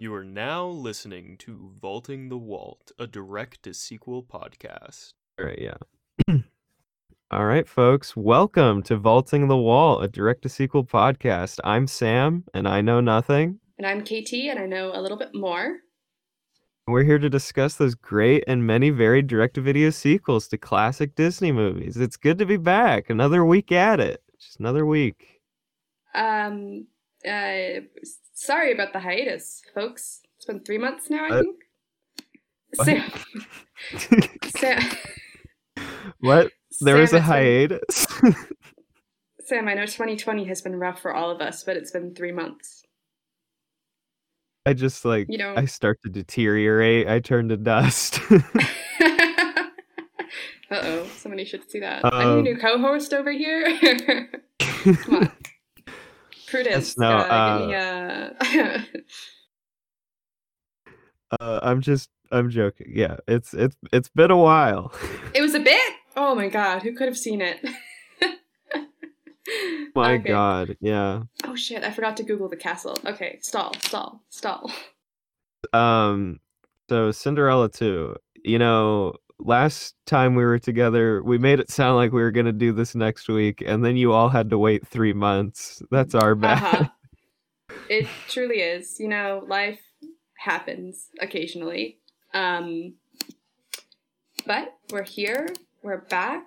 You are now listening to Vaulting the Walt, a direct to sequel podcast. All right, yeah. All right, folks, welcome to Vaulting the Wall, a direct to sequel podcast. I'm Sam, and I know nothing. And I'm KT, and I know a little bit more. We're here to discuss those great and many varied direct to video sequels to classic Disney movies. It's good to be back. Another week at it. Just another week. Um, uh, sorry about the hiatus, folks. It's been three months now, I Uh, think. what? Sam, Sam, what? There was Sam, a it's been- hiatus? Sam, I know 2020 has been rough for all of us, but it's been three months. I just like, You know- I start to deteriorate. I turn to dust. uh oh, somebody should see that. I'm Um, your new co-host over here. Come on, Prudence. No, uh, me a. uh, I'm just, I'm joking. Yeah, it's, it's, it's been a while. it was a bit. Oh my god, who could have seen it? My Okay. God, yeah. Oh shit, I forgot to Google the castle. Okay, stall, stall, stall. Um, so Cinderella 2, you know, last time we were together, we made it sound like we were gonna do this next week, and then you all had to wait three months. That's our bad. Uh-huh. It truly is. You know, life happens occasionally. Um, but we're here. We're back.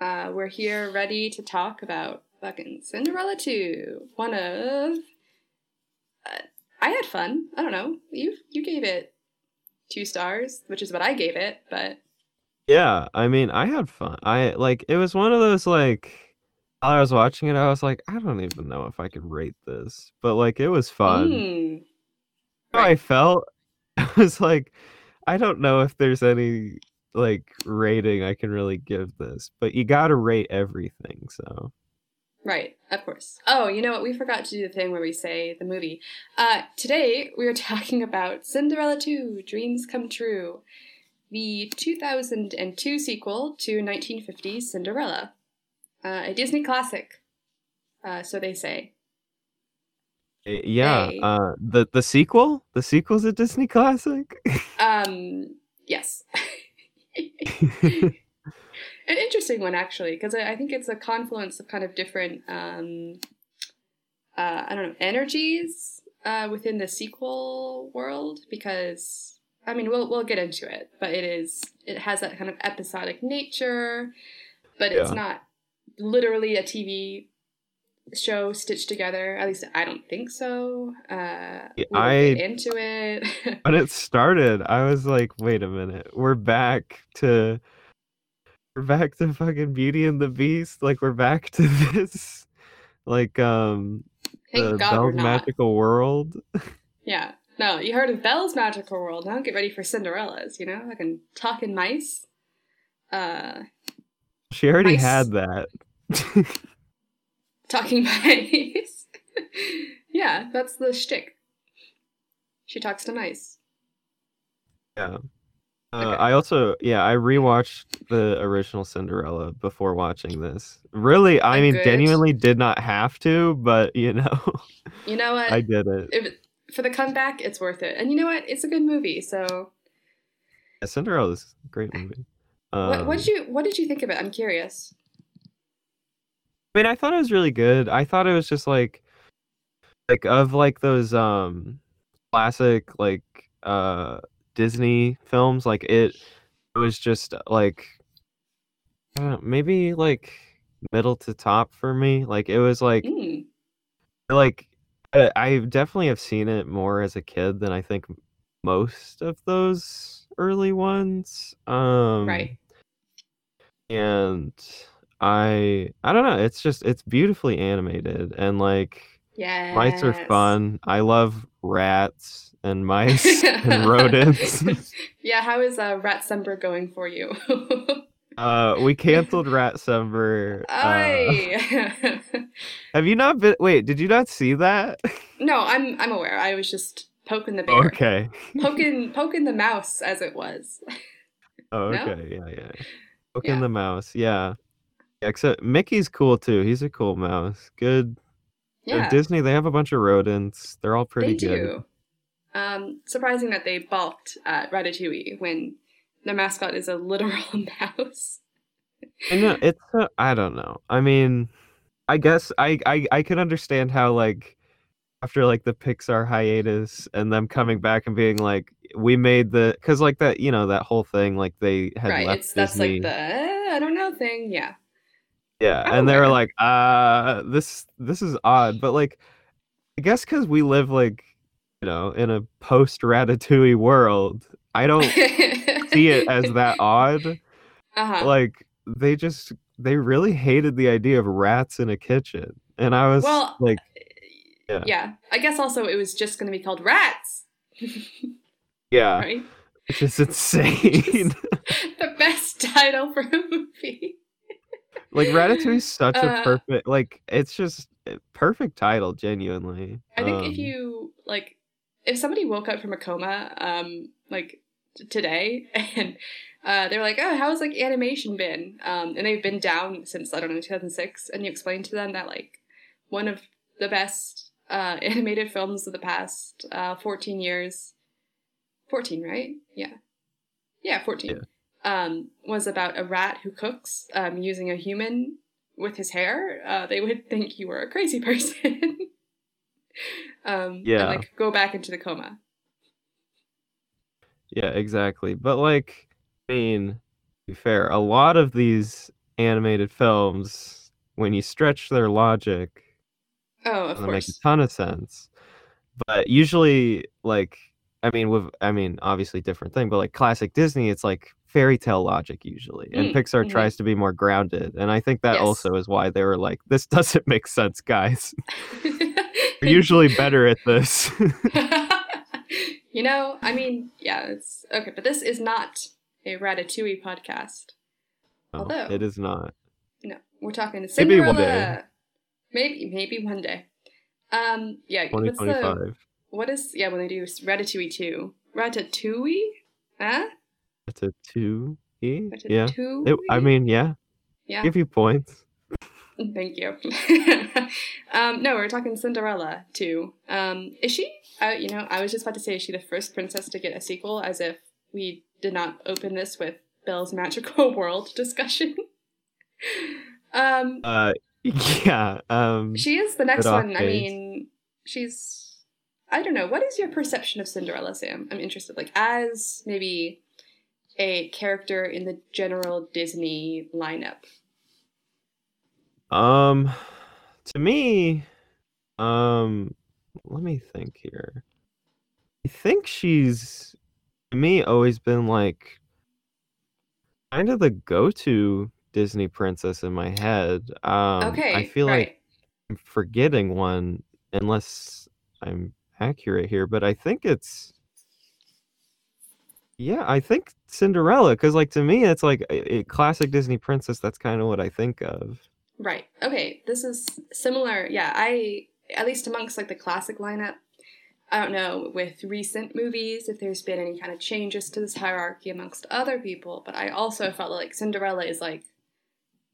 Uh, we're here ready to talk about fucking Cinderella 2. One of. Uh, I had fun. I don't know. You you gave it two stars, which is what I gave it, but Yeah, I mean, I had fun. I like it was one of those like while I was watching it, I was like, I don't even know if I could rate this, but like it was fun. Mm. How I felt, I was like, I don't know if there's any like rating I can really give this, but you gotta rate everything, so Right, of course. Oh, you know what? We forgot to do the thing where we say the movie. Uh, today, we are talking about Cinderella 2 Dreams Come True, the 2002 sequel to 1950's Cinderella, uh, a Disney classic. Uh, so they say. Eh, yeah, Hey. uh the the sequel? The sequel's a Disney classic? Um, yes. An interesting one, actually, because I I think it's a confluence of kind of different, um, uh, I don't know, energies uh, within the sequel world. Because I mean, we'll we'll get into it, but it is it has that kind of episodic nature, but it's Yeah. not literally a TV show stitched together. At least I don't think so. Uh, we will I- get into it. when it started, I was like, wait a minute, we're back to we're back to fucking Beauty and the Beast. Like we're back to this like um Thank the God Belle's. Magical World. Yeah. No, you heard of Belle's Magical World. Now get ready for Cinderella's, you know? Like in talking mice. Uh She already Nice. had that. talking mice. yeah, that's the shtick. She talks to mice. yeah. Uh, Okay. I also, yeah, I rewatched the original Cinderella before watching this. Really, I Oh, mean, good. genuinely did not have to, but you know, You know what? I did it. if, for the comeback, it's worth it. And you know what? It's a good movie. So, Yeah, Cinderella's a great movie. what, what Um, did you what did you think of it? I'm curious. I mean, I thought it was really good. I thought it was just like like of like those um classic like uh Disney films, like it it was just like I don't know, maybe like middle to top for me. Like it was like Mm, like I I definitely have seen it more as a kid than I think most of those early ones. Um right. and I I don't know, it's just it's beautifully animated and like Yeah. mice are fun. I love rats and mice and rodents. yeah, how is uh, Ratsember going for you? Uh we canceled Ratsember. Uh, I have you not been wait, did you not see that? no, I'm I'm aware. I was just poking the bear, okay. poking poking the mouse as it was. Oh, No? okay, yeah, yeah. Poking Yeah. the mouse, yeah. Except Mickey's cool too. He's a cool mouse. Good. Uh, Yeah, Disney, they have a bunch of rodents. They're all pretty they good. do. Um, surprising that they balked at Ratatouille when their mascot is a literal mouse. I know it's uh, I don't know. I mean, I guess I I I can understand how like after like the Pixar hiatus and them coming back and being like we made the cuz like that, you know, that whole thing like they had right, left it's that's Disney. like the eh, I don't know thing. Yeah. yeah, and they were like uh this this is odd, but like I guess cuz we live like you know, in a post Ratatouille world, I don't see it as that odd. Uh-huh. Like they just they really hated the idea of rats in a kitchen. And I was Well, like yeah. yeah. I guess also it was just going to be called Rats. yeah, right? which is insane. the best title for a movie. like Ratatouille is such a Uh, perfect like it's just perfect title genuinely. I think Um, if you like, if somebody woke up from a coma, um, like t- today, and uh, they were like, "Oh, how's like animation been?" Um, and they've been down since I don't know 2006, and you explain to them that like one of the best uh, animated films of the past uh, 14 years, 14, right? Yeah, yeah, 14. Yeah. Um, was about a rat who cooks um, using a human with his hair. Uh, they would think you were a crazy person. Um, Yeah. And, like go back into the coma. Yeah, exactly. But like, I mean, to be fair, a lot of these animated films, when you stretch their logic, Oh, of they make a ton of sense. But usually, like, I mean, with I mean, obviously different thing, but like classic Disney, it's like fairy tale logic usually, and Mm, Pixar mhm. tries to be more grounded, and I think that Yes. also is why they were like, this doesn't make sense, guys. We're usually better at this. you know, I mean, yeah, it's okay, but this is not a Ratatouille podcast. No, Although- it is not. No, we're talking Maybe one day. Maybe, maybe one day. Um, yeah. What's 2025. what is yeah when they do Ratatouille two? Ratatouille? Huh? It's a two E. Yeah. It, I mean, yeah. yeah. Give you points. Thank you. um, no, we're talking Cinderella too. Um, is she? Uh, you know, I was just about to say, is she the first princess to get a sequel? As if we did not open this with Belle's Magical World discussion. um, Uh, yeah. Um, she is the next one. I mean, she's. I don't know. What is your perception of Cinderella, Sam? I'm interested. Like, as maybe a character in the general Disney lineup. Um, to me, um, let me think here. I think she's, to me, always been like kind of the go-to Disney princess in my head. Um, okay. I feel right. like I'm forgetting one, unless I'm accurate here, but I think it's. Yeah, I think Cinderella, because like to me, it's like a, a classic Disney princess. That's kind of what I think of. Right. Okay. This is similar. Yeah, I at least amongst like the classic lineup. I don't know with recent movies if there's been any kind of changes to this hierarchy amongst other people, but I also felt like Cinderella is like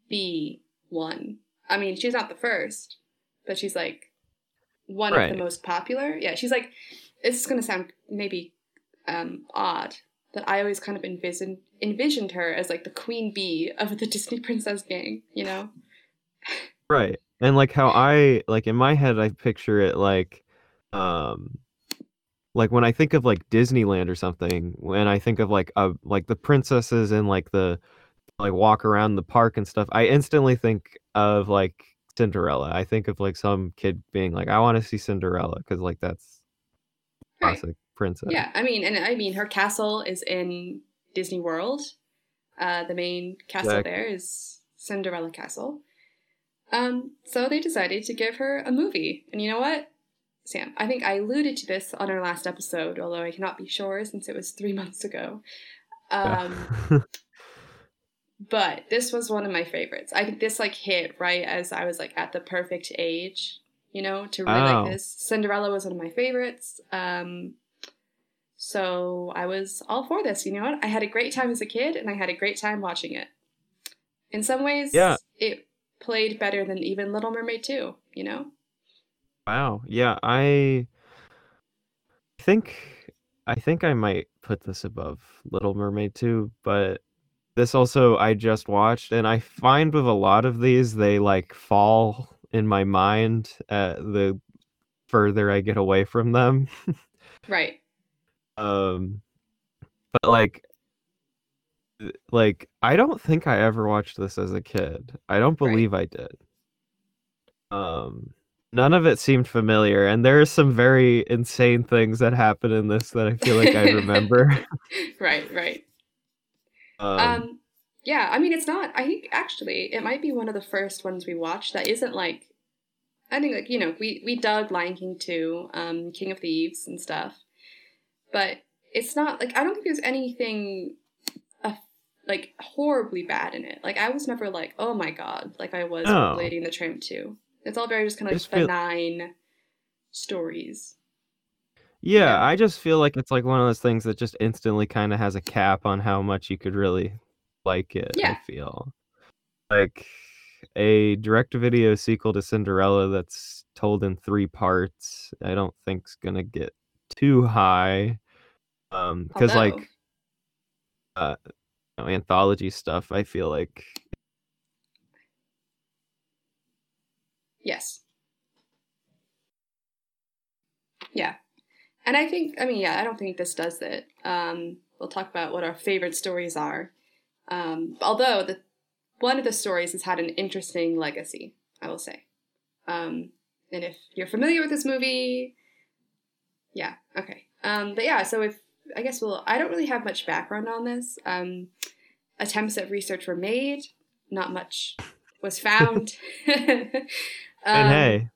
the one. I mean, she's not the first, but she's like one of the most popular. Yeah, she's like. This is gonna sound maybe um, odd, that I always kind of envisioned envisioned her as like the queen bee of the Disney princess gang. You know. Right. And like how I like in my head I picture it like um like when I think of like Disneyland or something, when I think of like uh like the princesses and like the like walk around the park and stuff, I instantly think of like Cinderella. I think of like some kid being like I want to see Cinderella cuz like that's Right. classic princess. Yeah, I mean, and I mean, her castle is in Disney World. Uh, the main castle Exactly. there is Cinderella Castle. Um, so they decided to give her a movie, and you know what, Sam? I think I alluded to this on our last episode, although I cannot be sure since it was three months ago. Um, but this was one of my favorites. I think this like hit right as I was like at the perfect age, you know, to really Wow. like this. Cinderella was one of my favorites. Um so I was all for this. You know what? I had a great time as a kid and I had a great time watching it. In some ways, Yeah. it played better than even Little Mermaid 2, you know? Wow. Yeah, I think I think I might put this above Little Mermaid 2, but this also I just watched and I find with a lot of these they like fall in my mind uh, the further I get away from them. Right. um but like like I don't think I ever watched this as a kid. I don't Right. believe I did. Um none of it seemed familiar and there are some very insane things that happen in this that I feel like I remember. right, right. um, Um, yeah, I mean, it's not. I think actually, it might be one of the first ones we watched that isn't like. I think like you know we we dug Lion King two, um, King of Thieves and stuff, but it's not like I don't think there's anything, like horribly bad in it. Like I was never like oh my god, like I was No. with Lady and the Tramp too. It's all very just kind of like feel- benign stories. yeah, yeah. I just feel like it's like one of those things that just instantly kind of has a cap on how much you could really like it. Yeah. I feel like a direct-to-video sequel to Cinderella that's told in three parts. I don't think's gonna get too high, um, because like uh, know, anthology stuff. I feel like Yes. Yeah. And I think, I mean, yeah, I don't think this does it. Um, we'll talk about what our favorite stories are. Um, although the one of the stories has had an interesting legacy, I will say. Um, and if you're familiar with this movie, yeah, okay. Um, but yeah, so if I guess we'll, I don't really have much background on this. Um, attempts at research were made, not much was found. and Um, hey,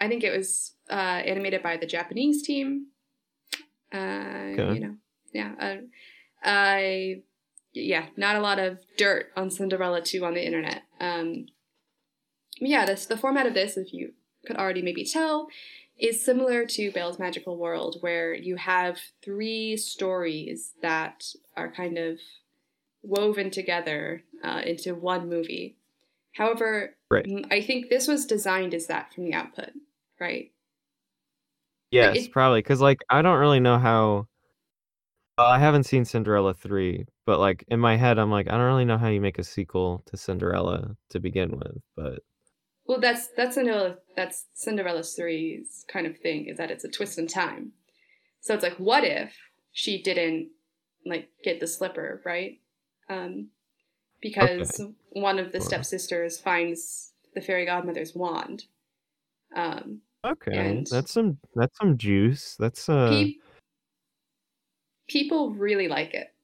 I think it was uh, animated by the Japanese team. Uh, Okay. You know, yeah. Uh, I, yeah, not a lot of dirt on Cinderella 2 on the internet. Um, yeah, this the format of this, if you could already maybe tell, is similar to Belle's Magical World, where you have three stories that are kind of woven together uh, into one movie. However, Right. I think this was designed as that from the output, right? yes, it- probably because like I don't really know how. Well, I haven't seen Cinderella three, but like in my head, I'm like I don't really know how you make a sequel to Cinderella to begin with, but Well, that's that's Cinderella. That's Cinderella's three's kind of thing is that it's a twist in time. So it's like, what if she didn't like get the slipper, right? Um, because one of the stepsisters finds the fairy godmother's wand. Um, okay, that's some that's some juice. That's uh pe- people really like it.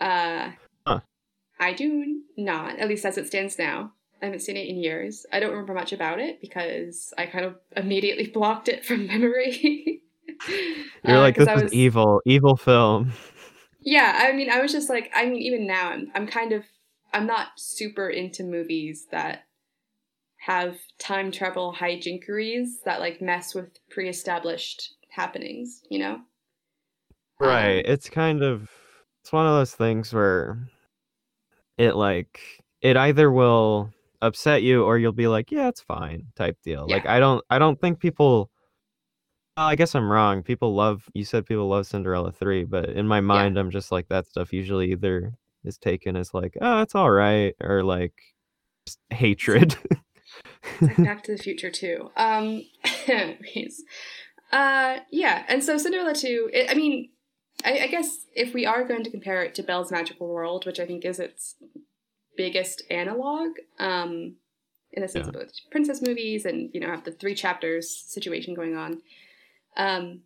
Uh, Huh. I do not, at least as it stands now. I haven't seen it in years. I don't remember much about it because I kind of immediately blocked it from memory. you're Uh, like this I is was- evil, evil film. Yeah, I mean, I was just like, I mean, even now, I'm, I'm kind of, I'm not super into movies that have time travel hijinkeries that like mess with pre-established happenings. You know? Right. Um, It's kind of it's one of those things where it like it either will upset you or you'll be like, yeah, it's fine type deal. Like I don't I don't think people well, I guess I'm wrong. People love you said people love Cinderella 3, but in my mind I'm just like that stuff usually either is taken as like, oh, it's all right or like hatred. Like Back to the Future too. Um, uh, yeah, and so Cinderella two. It, I mean, I, I guess if we are going to compare it to Belle's Magical World, which I think is its biggest analog, um, in the sense Yeah. of both princess movies and you know have the three chapters situation going on. Um,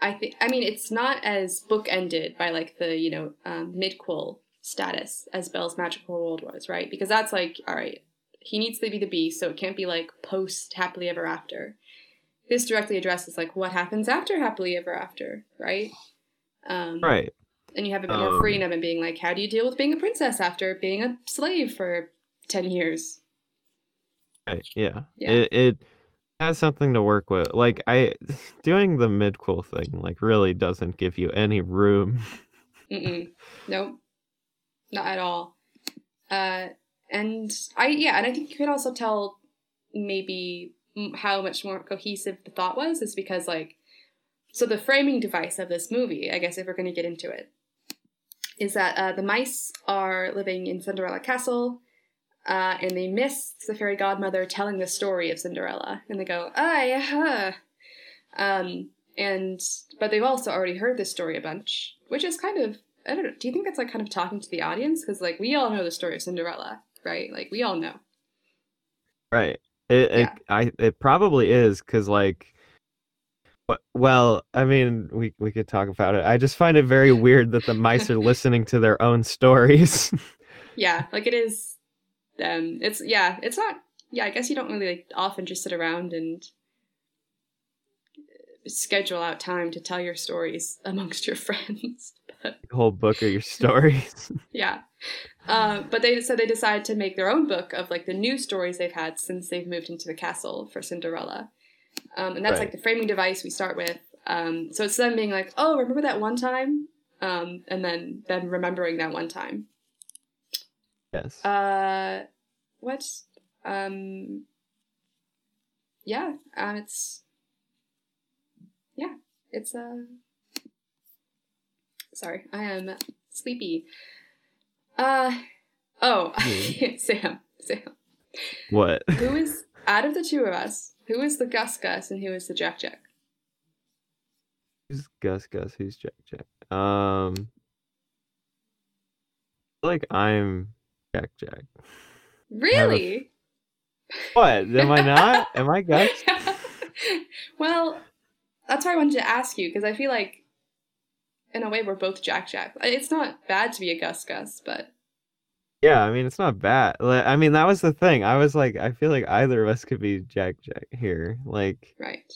I think. I mean, it's not as bookended by like the you know um, midquel status as Belle's Magical World was, right? Because that's like, all right, he needs to be the beast, so it can't be like post happily ever after. This directly addresses like what happens after happily ever after, right? Um, right. And you have a bit more Um, freedom and being like, how do you deal with being a princess after being a slave for ten years? Right. Yeah. Yeah. It it has something to work with. Like I doing the midquel thing like really doesn't give you any room. Mm-mm. Nope. Not at all. Uh, and I yeah, and I think you can also tell maybe how much more cohesive the thought was is because like so the framing device of this movie, I guess, if we're going to get into it, is that uh, the mice are living in Cinderella Castle, uh, and they miss the fairy godmother telling the story of Cinderella, and they go, "Ah, yeah." Um, and but they've also already heard this story a bunch, which is kind of I don't know. Do you think that's like kind of talking to the audience? Because like we all know the story of Cinderella, right? Like we all know. Right. It, Yeah. it I it probably is because like, well, I mean, we we could talk about it. I just find it very weird that the mice are listening to their own stories. Yeah, like it is. Um, it's yeah, it's not. Yeah, I guess you don't really like often just sit around and schedule out time to tell your stories amongst your friends. But Whole book of your stories. yeah, uh, but they so they decided to make their own book of like the new stories they've had since they've moved into the castle for Cinderella, um, and that's like the framing device we start with. Um, so it's them being like, "Oh, remember that one time," um, and then them remembering that one time. yes. Uh, what? Um, yeah, um, it's, yeah, it's, uh, sorry, I am sleepy. Uh, oh, Sam, Sam, what? who is, out of the two of us, who is the Gus Gus and who is the Jack Jack? Who's Gus Gus? Who's Jack Jack? Um, I like I'm Jack Jack. Really? What? Am I not? Am I Gus? well, that's why I wanted to ask you because I feel like, in a way, we're both Jack Jack. It's not bad to be a Gus Gus, but Yeah, I mean it's not bad. Like, I mean that was the thing. I was like, I feel like either of us could be Jack Jack here. Like right.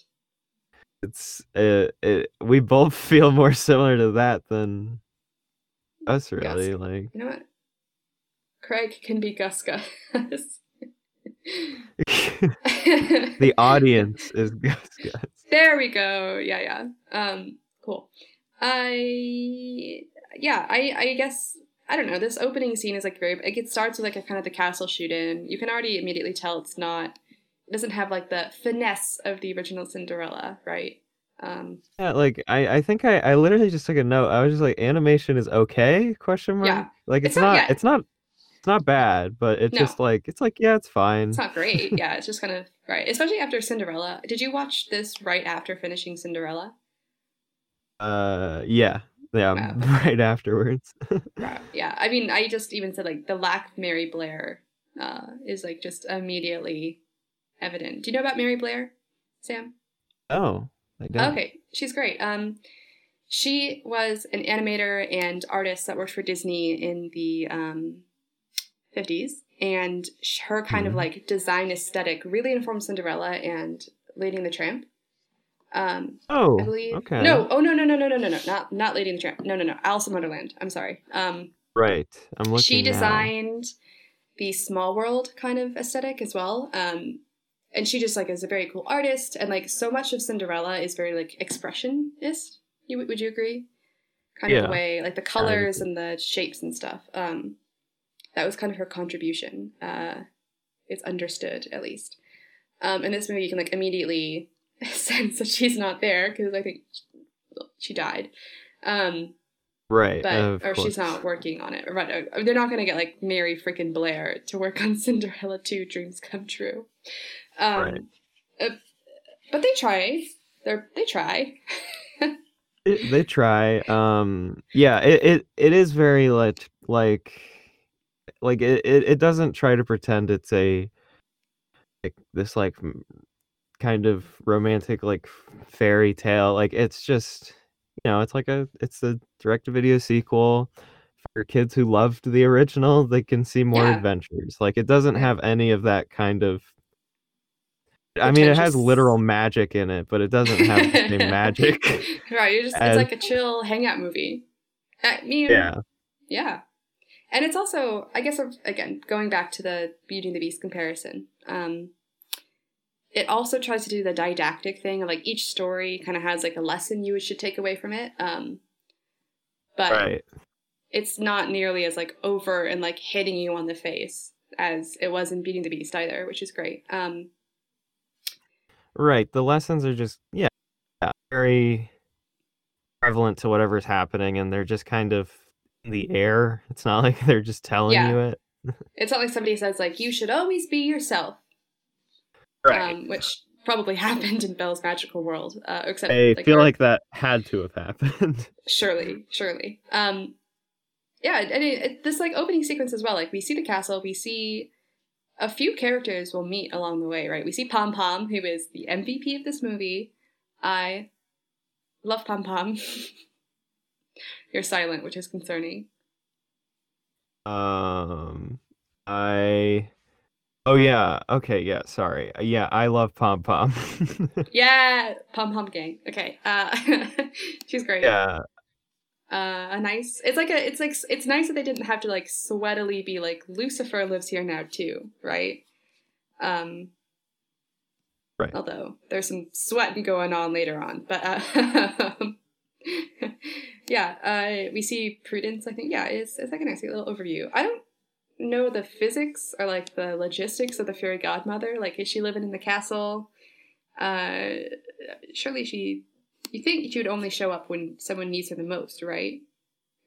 it's it, it we both feel more similar to that than us really. Like You know what? Craig can be Gus Gus. the audience is Gus Gus. there we go. Yeah, yeah. Um, cool. I yeah, I I guess I don't know. This opening scene is like very. Like it starts with like a kind of the castle shoot in. You can already immediately tell it's not. It doesn't have like the finesse of the original Cinderella, right? Um, Yeah, like I, I think I, I literally just took a note. I was just like, animation is okay? Question mark. Yeah. Like It's it's, not- not, it's not, it's not bad, but it's No. just like it's like yeah, it's fine. it's not great. yeah, it's just kind of right. Especially after Cinderella. Did you watch this right after finishing Cinderella? Uh, yeah, yeah, Wow. right afterwards. Yeah. I mean, I just even said like the lack of Mary Blair uh, is like just immediately evident. Do you know about Mary Blair, Sam? oh, I don't. Okay, she's great. Um, she was an animator and artist that worked for Disney in the um, 50s, and her kind of Mhm. like design aesthetic really informed Cinderella and Lady and the Tramp. Um, Oh, I believe. okay. No, oh no, no, no, no, no, no, no, not not Lady and the Tramp. No, no, no, Alice in Wonderland. I'm sorry. Um, right. I'm looking. she now. designed the small world kind of aesthetic as well um and she just like is a very cool artist and like so much of cinderella is very like expressionist you would you agree kind of the way like the colors and the shapes and stuff um that was kind of her contribution uh it's understood at least um in this movie you can like immediately sense that she's not there because i think she died um Right. but or she's not working on it. Right? uh, They're not going to get like Mary freaking Blair to work on Cinderella two Dreams Come True. Um, Right. uh, but they try. They're they try. It- they try. Um. Yeah. It, it it is very like like like it, it it doesn't try to pretend it's a like this like kind of romantic like fairy tale. Like it's just you know it's like a it's a direct to video sequel for kids who loved the original. They can see more Yeah. adventures. Like it doesn't have any of that kind of. I mean, it has literal magic in it, but it doesn't have the same magic. right? You're just as- it's like a chill hangout movie. I mean, Yeah. Yeah. And it's also, I guess, again, going back to the Beauty and the Beast comparison, um, it also tries to do the didactic thing of like each story kind of has like a lesson you should take away from it. Um, but Right. it's not nearly as like over and like hitting you on the face as it was in Beauty and the Beast either, which is great. Um, Right. The lessons are just yeah, yeah, very prevalent to whatever's happening, and they're just kind of in the air. It's not like they're just telling Yeah. you it. It's not like somebody says like you should always be yourself, um, which probably happened in Belle's magical world. Uh, except I feel her- like that had to have happened. surely, surely. Um, yeah, and it, it, this like opening sequence as well. Like we see the castle, we see a few characters we'll meet along the way. Right, we see Pom Pom, who is the MVP of this movie. I love Pom Pom. You're silent, which is concerning. um, I. Oh yeah. Okay. Yeah. Sorry. Yeah, I love Pom Pom. Yeah, Pom Pom Gang. Okay, uh, she's great. yeah. uh, a nice. It's like a. It's like it's nice that they didn't have to like sweatily be like Lucifer lives here now too, right? Um. Right. Although there's some sweating going on later on, but uh, yeah, uh, we see Prudence. I think yeah, it's it's like a nice little overview. I don't know the physics or like the logistics of the fairy godmother. Like, is she living in the castle? Uh, surely she. You think she would only show up when someone needs her the most, right?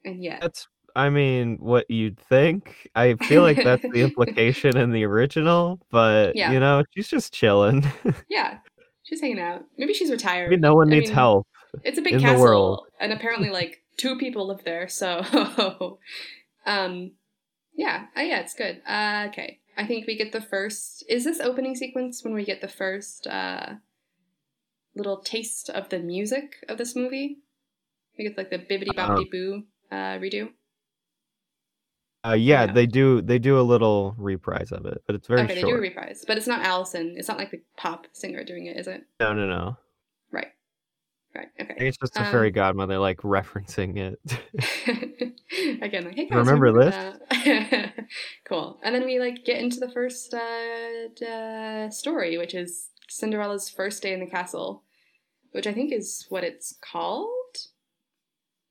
And yet, That's. I mean, what you'd think. I feel like that's the implication in the original, but Yeah. you know, she's just chilling. yeah, she's hanging out. Maybe she's retired. Maybe no one I needs mean, help. It's a big castle, and apparently, like two people live there. So, um, yeah, uh, yeah, it's good. Uh, okay, I think we get the first. Is this opening sequence when we get the first uh, little taste of the music of this movie? We get like the bibbity bobbity boo uh, redo. Uh, yeah, Yeah. they do. They do a little reprise of it, but it's very okay, they do a short. reprise, but it's not Allison. It's not like the pop singer doing it, is it? no, no, no. Right. Okay. think it's just a Um, fairy godmother like referencing it. Again, like, hey guys, Remember this? cool. And then we like get into the first uh, uh, story, which is Cinderella's first day in the castle, which I think is what it's called.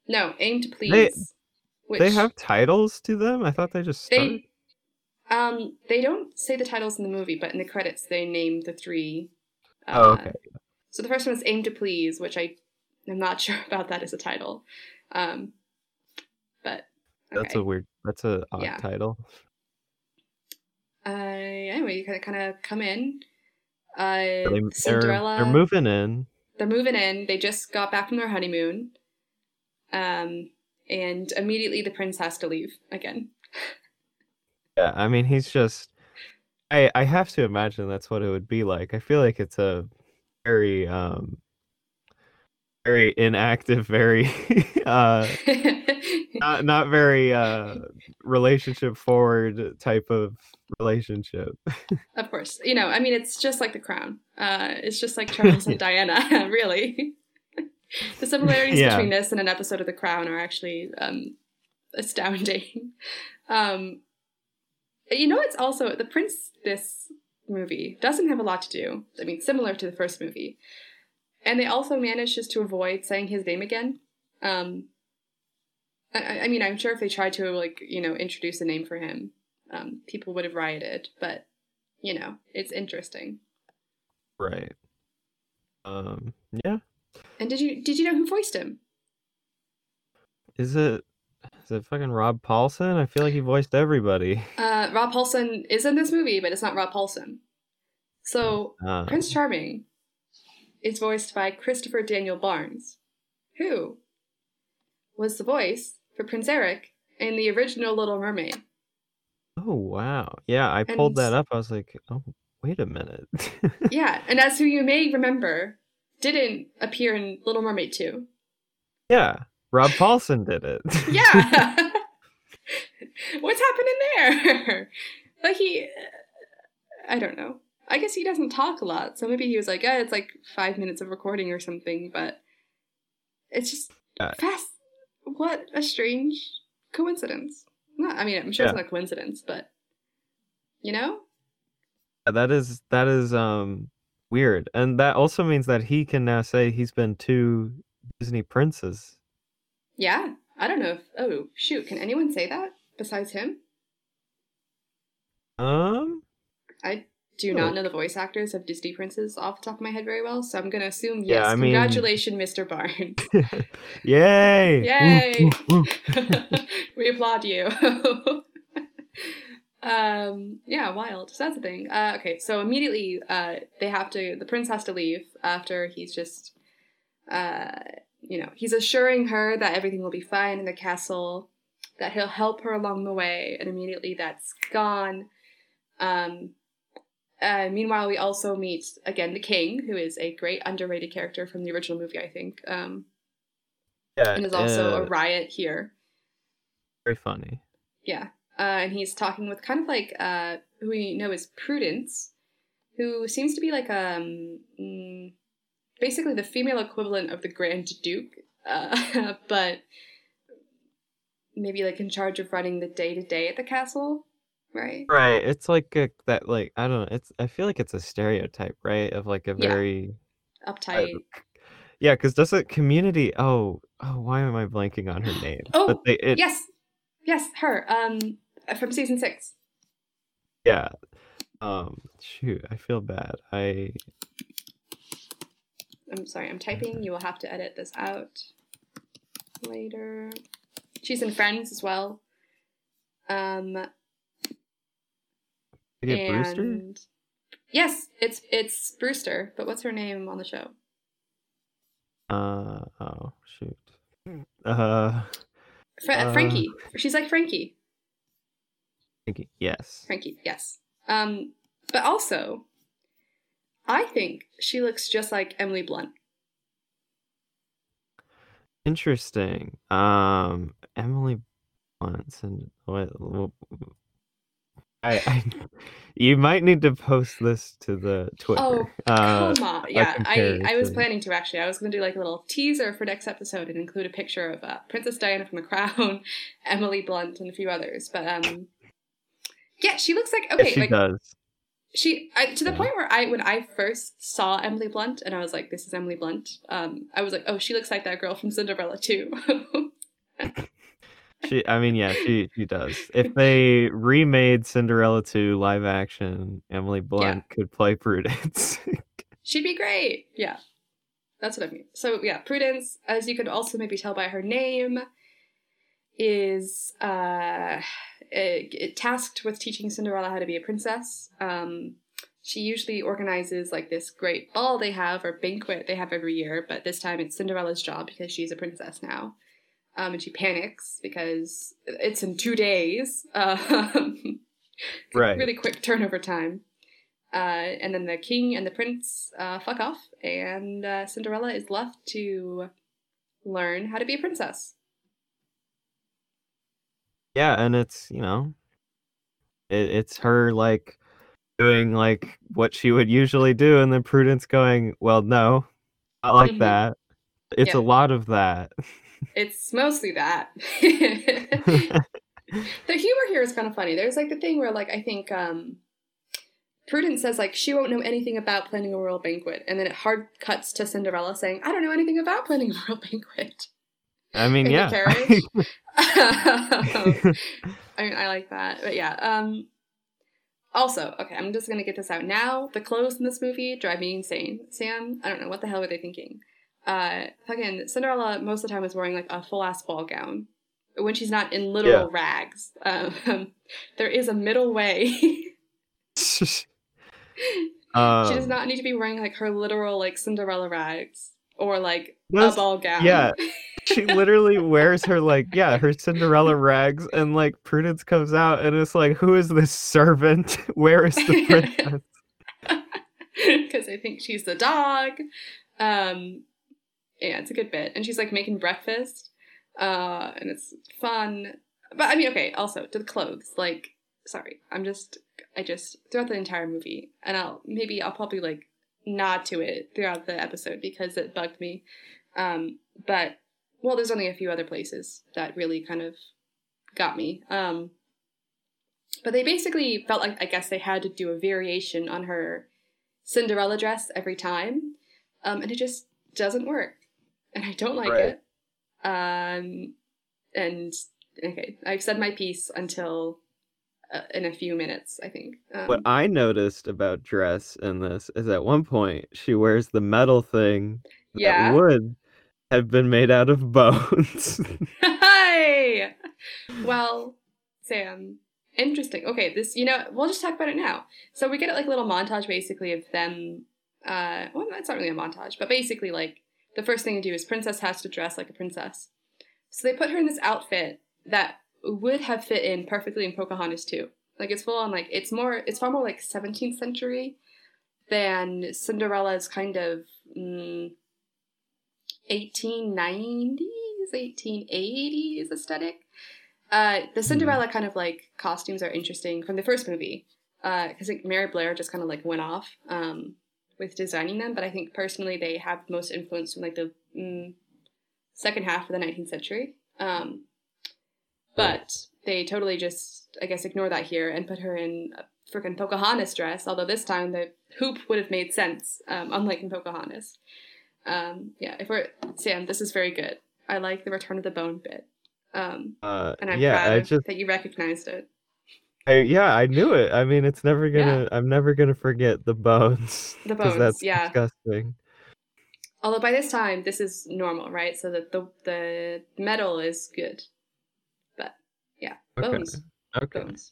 No, aim to please. which they have titles to them. I thought they just started. they um they don't say the titles in the movie, but in the credits they name the three. Uh, Oh, okay. So the first one is Aim to Please, which I am not sure about that as a title. Um, but That's a weird. That's a odd Yeah. title. uh, anyway, you kind of kind of come in. Uh, They, they're, Cinderella. they're moving in. They're moving in. They just got back from their honeymoon. Um, and immediately the prince has to leave again. Yeah, I mean, he's just. I I have to imagine that's what it would be like. I feel like it's a very um very inactive, very uh not not very uh relationship forward type of relationship. of course, you know. I mean, it's just like The Crown. Uh, it's just like Charles and Diana, really. the similarities Yeah. between this and an episode of The Crown are actually um, astounding. Um, you know, it's also the prince. This movie doesn't have a lot to do. I mean, similar to the first movie, and they also managed just to avoid saying his name again. Um, I- I, mean, I'm sure if they tried to like you know introduce a name for him, um, people would have rioted. But you know, it's interesting. Right. Um yeah. And did you did you know who voiced him? Is it is it fucking Rob Paulsen? I feel like he voiced everybody. Uh, Rob Paulsen is in this movie, but it's not Rob Paulsen. So Uh, Prince Charming is voiced by Christopher Daniel Barnes, who was the voice for Prince Eric in the original Little Mermaid. oh wow. Yeah, I pulled And- that up. I was like, "Oh, wait a minute." Yeah, and as who you may remember, didn't appear in Little Mermaid 2. yeah. Rob Paulsen did it. Yeah! What's happening there? like, he. I don't know. I guess he doesn't talk a lot, so maybe he was like, oh, it's like five minutes of recording or something, but it's just Yeah. fast. What a strange coincidence. Not, I mean, I'm sure it's not a coincidence, but you know? that is that is um weird. And that also means that he can now say he's been two Disney princes. Yeah. I don't know if. Oh, shoot. Can anyone say that besides him? Um I do not know the voice actors of Disney princes off the top of my head very well, so I'm gonna assume Yeah. I mean- Congratulations, Mr. Barnes. Yay! Yay! We applaud you. um, yeah, wild. So that's the thing. Uh, okay, so immediately, uh, they have to. The prince has to leave after he's just, uh, you know, he's assuring her that everything will be fine in the castle, that he'll help her along the way, and immediately that's gone. Um. Uh, meanwhile, we also meet again the king, who is a great underrated character from the original movie, I think, um, Yeah, and is also uh, a riot here. very funny. Yeah. Uh, and he's talking with kind of like uh, who we know is Prudence, who seems to be like um mm, basically the female equivalent of the Grand Duke, uh, but maybe like in charge of running the day to day at the castle, right? Right. It's like a, that. Like I don't know. It's. I feel like it's a stereotype, right? Of like a Yeah. very. Uptight. Yeah, because doesn't community? Oh, oh. Why am I blanking on her name? Oh, but they, it, yes, yes, her. Um, from season six. Yeah. Um. Shoot, I feel bad. I. I'm sorry, I'm typing. You will have to edit this out later. She's in Friends as well. Um, I get Brewster. yes, it's it's Brewster. But what's her name on the show? Uh. Oh shoot. Uh. Fra- Uh. Frankie. She's like Frankie. Frankie. Yes. Frankie. Yes. Um, but also, I think she looks just like Emily Blunt. Interesting. Um. Emily Blunt and what? what- I, I. You might need to post this to the Twitter. Oh, uh, Come on. Yeah, I, I was planning to actually. I was going to do like a little teaser for next episode and include a picture of uh, Princess Diana from The Crown, Emily Blunt, and a few others. But um, yeah, she looks like yeah, okay, she like does. She I, to the point where I when I first saw Emily Blunt and I was like, this is Emily Blunt. Um, I was like, oh, she looks like that girl from Cinderella too. She, I mean, yeah, she she does. If they remade Cinderella to live action, Emily Blunt could play Prudence. She'd be great. Yeah. That's what I mean. So yeah, Prudence, as you could also maybe tell by her name, is uh eh, tasked with teaching Cinderella how to be a princess. Um she usually organizes like this great ball they have or banquet they have every year, but this time it's Cinderella's job because she's a princess now. Um, and she panics because it's in two days. Um, Right. Really quick turnover time. Uh, and then the king and the prince uh, fuck off, and uh, Cinderella is left to learn how to be a princess. Yeah, and it's you know, it, it's her like doing like what she would usually do, and then Prudence going, "Well, no, not like Mhm. that." It's Yeah. a lot of that. It's mostly that. the humor here is kind of funny. There's like the thing where like I think um, Prudence says like she won't know anything about planning a royal banquet, and then it hard cuts to Cinderella saying, "I don't know anything about planning a royal banquet." I mean, In the yeah. carriage? I mean, I like that, but yeah. Um, also, okay, I'm just gonna get this out now. The clothes in this movie drive me insane. Sam, I don't know what the hell were they thinking. Uh, fucking Cinderella most of the time is wearing like a full ass ball gown when she's not in literal rags. Um, there is a middle way. she um, does not need to be wearing like her literal like Cinderella rags or like a ball gown. yeah. She literally wears her like yeah her cinderella rags and like prudence comes out and it's like who is this servant where is the princess because I think she's the dog. Um, yeah, it's a good bit, and she's like making breakfast, uh, and it's fun. But I mean, okay. Also, to the clothes, like, sorry, I'm just, I just throughout the entire movie, and I'll maybe I'll probably like nod to it throughout the episode because it bugged me. Um, but well, there's only a few other places that really kind of got me. Um, but they basically felt like I guess they had to do a variation on her Cinderella dress every time, um, and it just doesn't work, and I don't like Right. it. Um, and okay, I've said my piece until uh, in a few minutes. I think. Um, What I noticed about dress in this is at one point she wears the metal thing that yeah. would have been made out of bones. Hi. Well, Sam. Interesting. Okay, this you know we'll just talk about it now. So we get like a little montage basically of them. Uh, well, that's not really a montage, but basically like the first thing to do is Princess has to dress like a princess. So they put her in this outfit that would have fit in perfectly in Pocahontas too. Like it's full on like it's more it's far more like 17th century than Cinderella's kind of mm, 1890s, 1880s aesthetic. Uh, the Cinderella kind of like costumes are interesting from the first movie because like Mary Blair just kind of like went off um, with designing them, but I think personally they have most influence from like the mm, second half of the 19th century. Um, but they totally just, I guess, ignore that here and put her in a freaking Pocahontas dress. Although this time the hoop would have made sense, um, unlike in Pocahontas. Um, yeah, if we're Sam, this is very good. I like the return of the bone bit, um, uh, and I'm yeah, proud just that you recognized it. I, yeah, I knew it. I mean, it's never gonna. Yeah. I'm never gonna forget the bones. The bones, that's yeah. disgusting. Although by this time this is normal, right? So that the the metal is good, but yeah, Okay. bones. Okay. bones.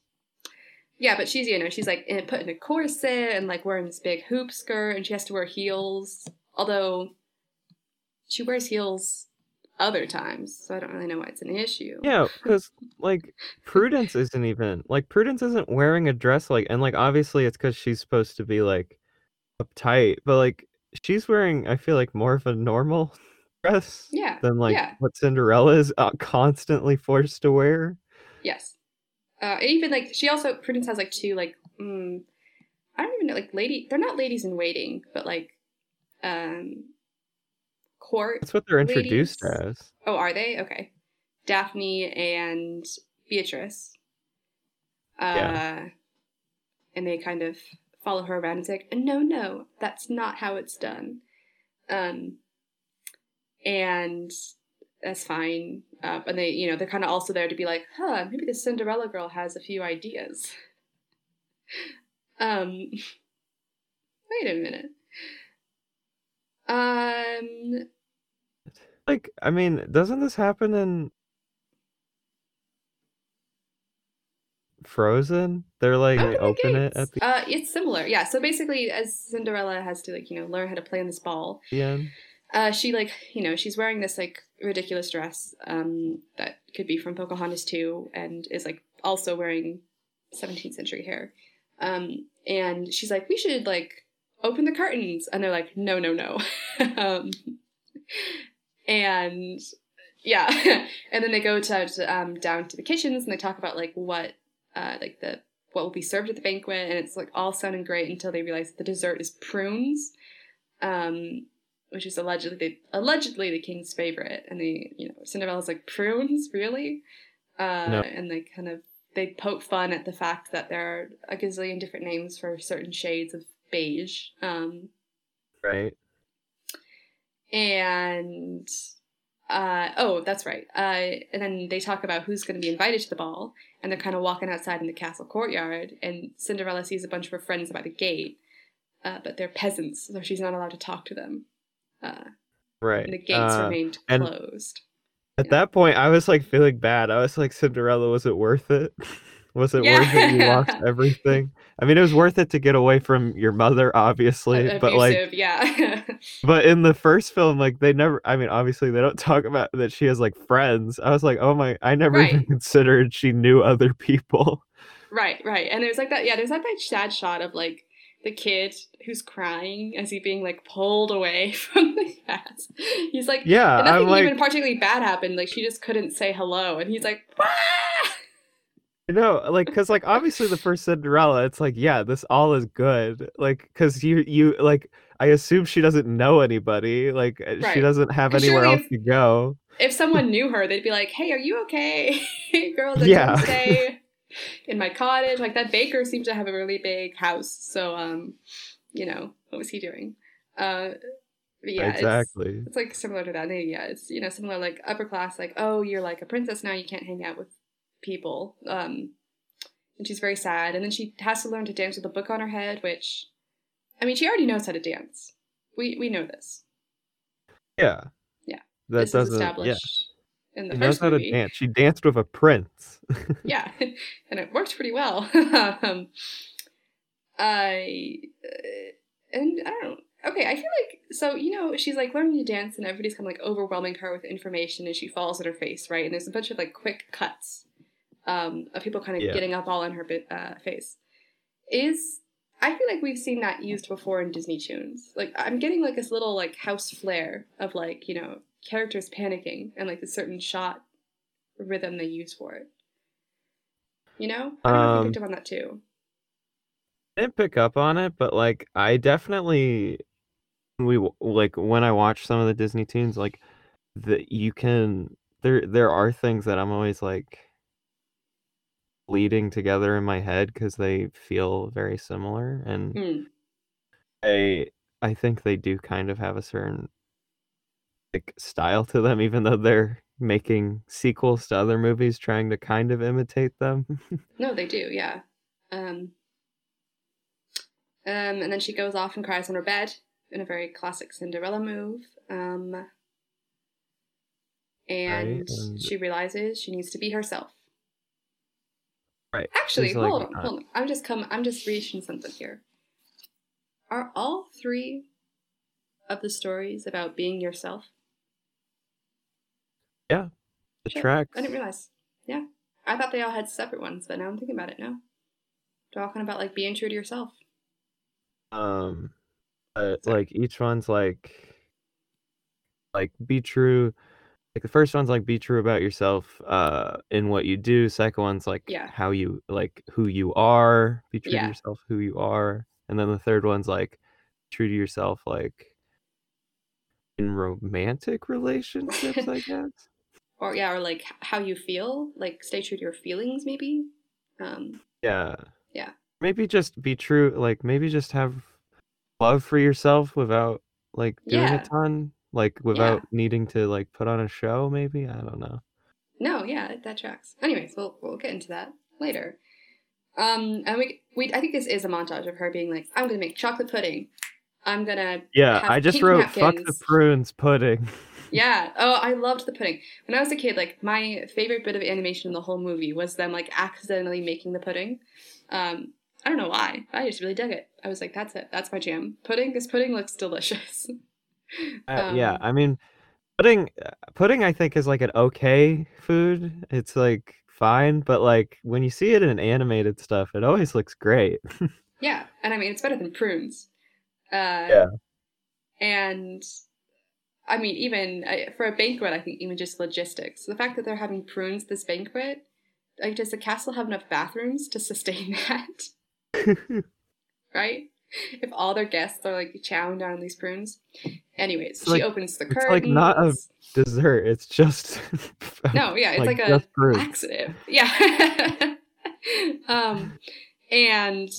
Yeah, but she's you know she's like in, put in a corset and like wearing this big hoop skirt, and she has to wear heels. Although she wears heels other times, so I don't really know why it's an issue. Yeah, because like Prudence isn't even like Prudence isn't wearing a dress like, and like obviously it's because she's supposed to be like uptight, but like she's wearing I feel like more of a normal dress yeah, than like yeah. what Cinderella is uh, constantly forced to wear. yes. Uh, even like she also Prudence has like two like mm, I don't even know like lady they're not ladies in waiting, but like um court That's what they're introduced Ladies. as. Oh, are they? Okay. Daphne and Beatrice. Uh, Yeah. And they kind of follow her around and say, no, no, that's not how it's done. Um, and that's fine. Uh, and they, you know, they're kind of also there to be like, huh, maybe the Cinderella girl has a few ideas. um, wait a minute. Um, Like, I mean, doesn't this happen in Frozen? They're like they Open it at the Uh, it's similar, yeah. So basically, as Cinderella has to like you know learn how to play on this ball, end. uh, she like you know she's wearing this like ridiculous dress um, that could be from Pocahontas too, and is like also wearing 17th century hair. Um, and she's like, we should like open the curtains, and they're like, no, no, no. um, and yeah, and then they go to, to um, down to the kitchens and they talk about like what uh, like the what will be served at the banquet, and it's like all sounding great until they realize the dessert is prunes. Um, which is allegedly the, allegedly the king's favorite, and they you know Cinderella's like prunes really, uh, No. and they kind of they poke fun at the fact that there are a gazillion different names for certain shades of beige, um, right? And uh, oh that's right, uh, and then they talk about who's going to be invited to the ball, and they're kind of walking outside in the castle courtyard, and Cinderella sees a bunch of her friends by the gate, uh, but they're peasants, so she's not allowed to talk to them. Uh, Right. and the gates Uh, remained closed. At that point, I was like feeling bad. I was like, Cinderella, was it worth it? was it worth it? You lost everything. I mean, it was worth it to get away from your mother, obviously, A- but like, yeah. but in the first film, like they never. I mean, obviously, they don't talk about that she has like friends. I was like, oh my, I never even considered she knew other people. right, right. And there's like that, yeah, there's that, that sad shot of like the kid who's crying as he being like pulled away from the cast. He's like, Yeah, nothing I'm like, even particularly bad happened. Like she just couldn't say hello, and he's like, "Wah!" No, like, cause like obviously the first Cinderella, it's like, yeah, this all is good, like, cause you you like, I assume she doesn't know anybody, like, uh, Right. she doesn't have anywhere surely else to go. if someone knew her, they'd be like, "Hey, are you okay, girl? Did Yeah. stay in my cottage?" Like that baker seemed to have a really big house, so um, you know, what was he doing? Uh, yeah, exactly. It's, like similar to that. Yeah, it's you know similar like upper class, like oh, you're like a princess now, you can't hang out with people. Um, and she's very sad. And then she has to learn to dance with a book on her head, which, I mean, she already knows how to dance. We we know this. Yeah. Yeah. That this doesn't. Yeah. established in the She knows first how to dance. She danced with a prince. yeah, and it worked pretty well. um, I uh, and I don't know. Okay, I feel like so you know she's like learning to dance, and everybody's kind of like overwhelming her with information, and she falls on her face, right? And there's a bunch of like quick cuts um, of people kind of Yeah. getting up all in her uh, face. Is I feel like we've seen that used before in Disneytoons. Like I'm getting like this little like house flair of like you know characters panicking and like the certain shot rhythm they use for it. You know, I don't know if Um, you picked up on that too. I didn't pick up on it, but like I definitely we like when I watch some of the Disneytoons, like that you can there there are things that I'm always like leading together in my head because they feel very similar, and Hmm. I I think they do kind of have a certain like style to them, even though they're making sequels to other movies trying to kind of imitate them. No, they do, yeah. Um, um, and then she goes off and cries on her bed in a very classic Cinderella move. Um, and Right, and- she realizes she needs to be herself. Right. Actually, like, hold on, hold on. I'm just coming. I'm just reaching something here. Are all three of the stories about being yourself? Yeah, the Shit, tracks. I didn't realize. Yeah, I thought they all had separate ones, but now I'm thinking about it. No, they're all kind of about like being true to yourself. um uh, like each one's like like be true like the first one's like be true about yourself uh in what you do second one's like Yeah. how you like who you are be true Yeah. to yourself who you are and then the third one's like true to yourself like in romantic relationships i guess or yeah, or like how you feel, like stay true to your feelings, maybe. Um, yeah Yeah. maybe just be true like maybe just have love for yourself without like doing Yeah. a ton like without needing to like put on a show maybe i don't know no, yeah, that tracks. Anyways, we'll we'll get into that later. Um, and we we I think this is a montage of her being like, I'm gonna make chocolate pudding. I'm gonna yeah i just wrote fuck the prunes pudding Yeah. Oh, I loved the pudding. When I was a kid, like my favorite bit of animation in the whole movie was them like accidentally making the pudding. Um, I don't know why. I just really dug it. I was like, that's it. That's my jam. Pudding. This pudding looks delicious. Uh, yeah Um, i mean pudding uh, pudding i think is like an okay food it's like fine but like when you see it in animated stuff it always looks great yeah, and I mean it's better than prunes. Uh, Yeah. And I mean, even I, for a banquet, I think even just logistics. The fact that they're having prunes this banquet, like, does the castle have enough bathrooms to sustain that? right? If all their guests are like chowing down on these prunes. Anyways, It's she like- opens the it's curtains. like not a- dessert it's just No, yeah, it's like, a just fruit. laxative. Yeah. um, and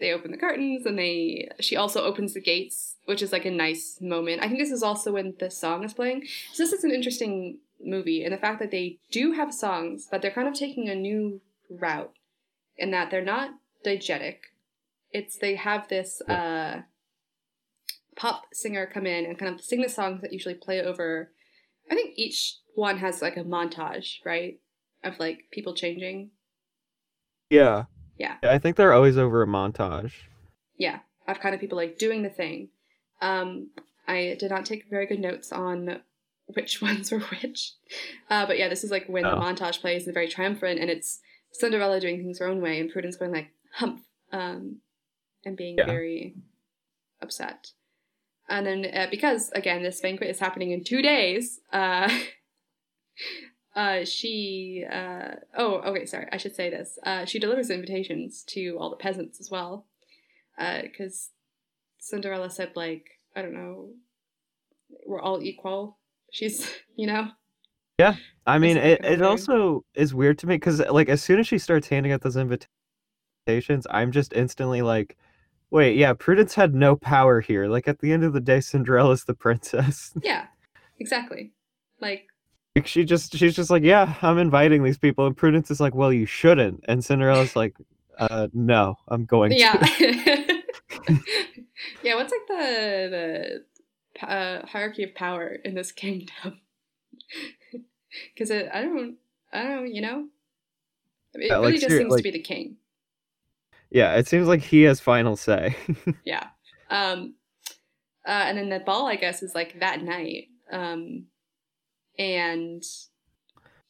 they open the curtains, and they. She also opens the gates, which is like a nice moment. I think this is also when the song is playing. So this is an interesting movie, and the fact that they do have songs, but they're kind of taking a new route, in that they're not diegetic. It's they have this uh, pop singer come in and kind of sing the songs that usually play over I think each one has like a montage, right? Of like people changing. yeah Yeah. i think they're always over a montage Yeah. Of kind of people like doing the thing. Um, I did not take very good notes on which ones were which. Uh, but yeah, this is like when the Oh. montage plays and very triumphant and it's Cinderella doing things her own way and Prudence going like humph um, and being Yeah. very upset. And then uh, because again this banquet is happening in two days, uh, uh, she uh, oh okay sorry I should say this uh, she delivers invitations to all the peasants as well because Cinderella said like I don't know we're all equal. She's you know yeah, I mean, it, it also is weird to me because, like, as soon as she starts handing out those invitations, I'm just instantly like, wait, yeah, Prudence had no power here. Like, at the end of the day, Cinderella's the princess. yeah exactly like she just, she's just like, yeah, I'm inviting these people. And Prudence is like, well, you shouldn't. And Cinderella's like, Uh, no, I'm going yeah. to. yeah, what's like the the uh, hierarchy of power in this kingdom? Because I don't, I don't, you know, it Yeah, really like, just seems like- to be the king. Yeah, it seems like he has final say. Yeah. Um, uh, and then the ball, I guess, is like that night. Um, and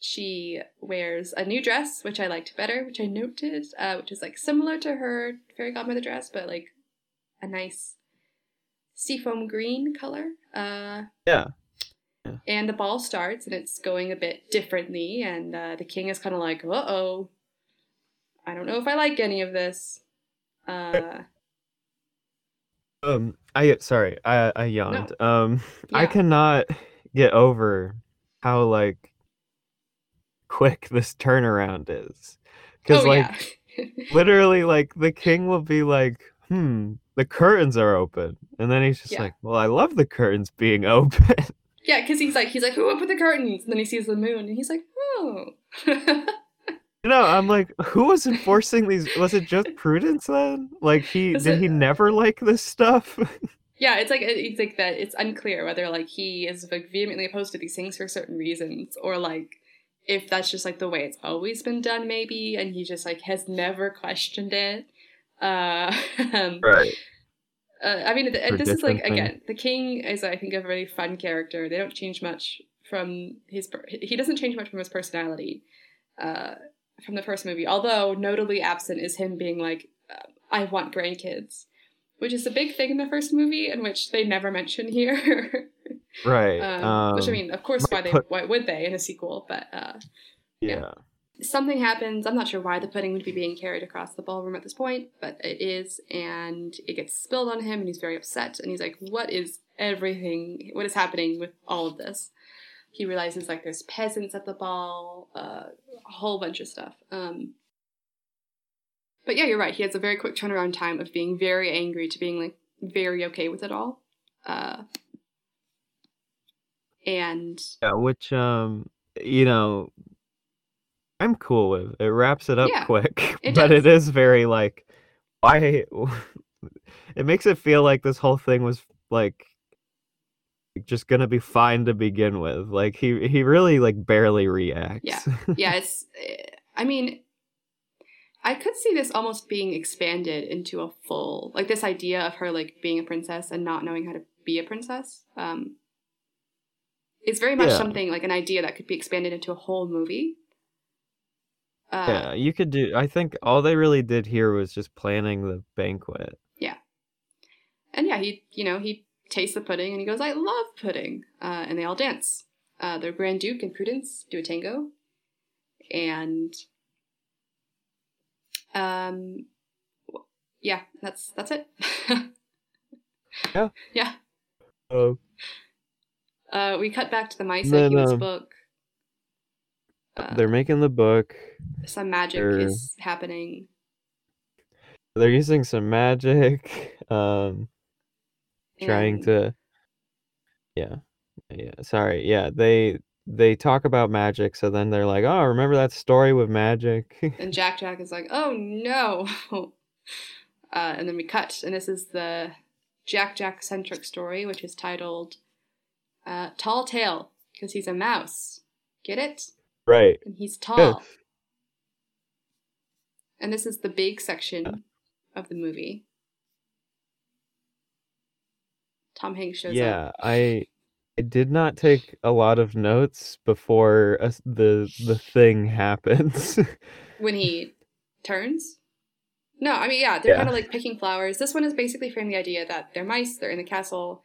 she wears a new dress, which I liked better, which I noted, uh, which is like similar to her fairy godmother dress, but like a nice seafoam green color. Uh, yeah. and the ball starts, and it's going a bit differently, and uh, the king is kind of like, uh oh, I don't know if I like any of this. Uh, Um, I sorry, I I yawned. Um, I cannot get over how like quick this turnaround is, because oh, like yeah. literally like the king will be like, hmm, the curtains are open, and then he's just Yeah. like, well, I love the curtains being open. Yeah, because he's like, he's like, who opened the curtains? And then he sees the moon, and he's like, oh. You know, I'm like, who was enforcing these? Was it just Prudence then? Like he Is did it- he never like this stuff? yeah, it's like it's like that. It's unclear whether like he is like vehemently opposed to these things for certain reasons, or like if that's just like the way it's always been done, maybe, and he just like has never questioned it. Uh, um, right. uh, I mean, th- this is like different things. again, the king is I think a really fun character. They don't change much from his. per- He doesn't change much from his personality uh, from the first movie. Although notably absent is him being like, "I want grandkids," which is a big thing in the first movie, and which they never mention here. Right. um, which I um, mean, of course, why they put- why would they in a sequel? But uh, yeah. something happens. I'm not sure why the pudding would be being carried across the ballroom at this point, but it is, and it gets spilled on him, and he's very upset. And he's like, "What is everything? What is happening with all of this?" He realizes like there's peasants at the ball, uh, a whole bunch of stuff. Um, but yeah, you're right. He has a very quick turnaround time of being very angry to being like very okay with it all. Uh, and Yeah, which um you know I'm cool with. It wraps it up Yeah, quick, it but it does. is very like why it makes it feel like this whole thing was like just gonna be fine to begin with. Like he he really like barely reacts. Yeah. yeah, it's. eh, I mean, I could see this almost being expanded into a full, like this idea of her like being a princess and not knowing how to be a princess. Um, it's very much Yeah. something like an idea that could be expanded into a whole movie. Uh, yeah, you could do. I think all they really did here was just planning the banquet. Yeah, and yeah, he, you know, he tastes the pudding and he goes, "I love pudding," uh, and they all dance. Uh, the Grand Duke and Prudence do a tango, and um, yeah, that's that's it. Yeah. yeah. Oh, Uh, we cut back to the mice Then, Human's um, book. Uh, they're making the book. some magic they're- is happening. They're using some magic. Um, trying and- to yeah yeah sorry yeah they they talk about magic so then they're like oh remember that story with magic And Jack Jack is like, oh no. Uh, and then we cut, and this is the Jack Jack centric story, which is titled uh, Tall Tale, because he's a mouse. Get it? right And he's tall. And this is the big section of the movie. Tom Hanks shows yeah up. i i did not take a lot of notes before uh, the the thing happens when he turns. No, I mean, yeah, they're Yeah. kind of like picking flowers. This one is basically framed the idea that they're mice, they're in the castle.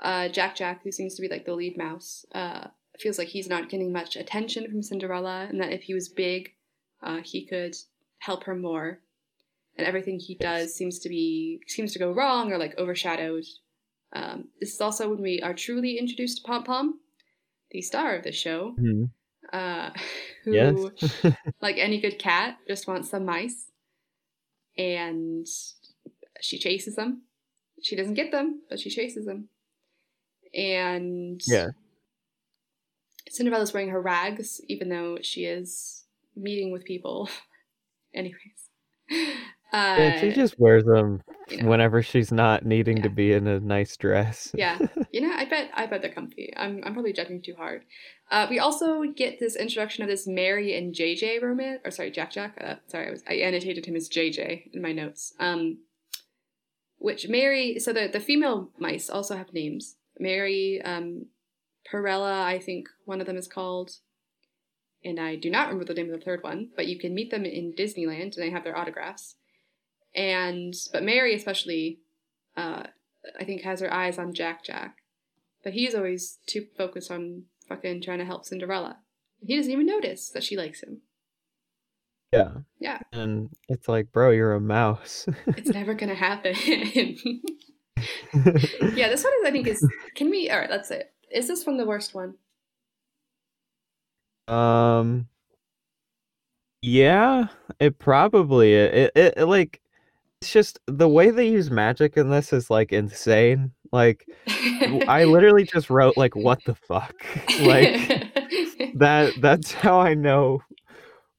Uh, Jack Jack, who seems to be like the lead mouse, uh, feels like he's not getting much attention from Cinderella, and that if he was big, uh, he could help her more. And everything he does seems to be seems to go wrong or like overshadowed. Um, this is also when we are truly introduced to Pom Pom, the star of the show, Mhm. uh, who yes like any good cat, just wants some mice. And she chases them. She doesn't get them, but she chases them. And Yeah. Cinderella's wearing her rags, even though she is meeting with people. Anyways. Uh, Yeah, she just wears them you know, whenever she's not needing to be in a nice dress. yeah, you know, I bet I bet they're comfy. I'm I'm probably judging too hard. Uh, we also get this introduction of this Mary and JJ romance, or sorry, Jack Jack. Uh, sorry, I was I annotated him as JJ in my notes. Um, which Mary, so the the female mice also have names. Mary, um, Perella, I think one of them is called, and I do not remember the name of the third one. But you can meet them in Disneyland, and they have their autographs. And but Mary especially, uh, I think has her eyes on Jack Jack, but he's always too focused on fucking trying to help Cinderella. He doesn't even notice that she likes him. Yeah. Yeah. And it's like, bro, you're a mouse. It's never gonna happen. yeah, this one is I think is can we all right, let's say it. Is this one the worst one? um Yeah, it probably it, it, it like it's just the way they use magic in this is like insane. Like I literally just wrote like what the fuck? like that that's how I know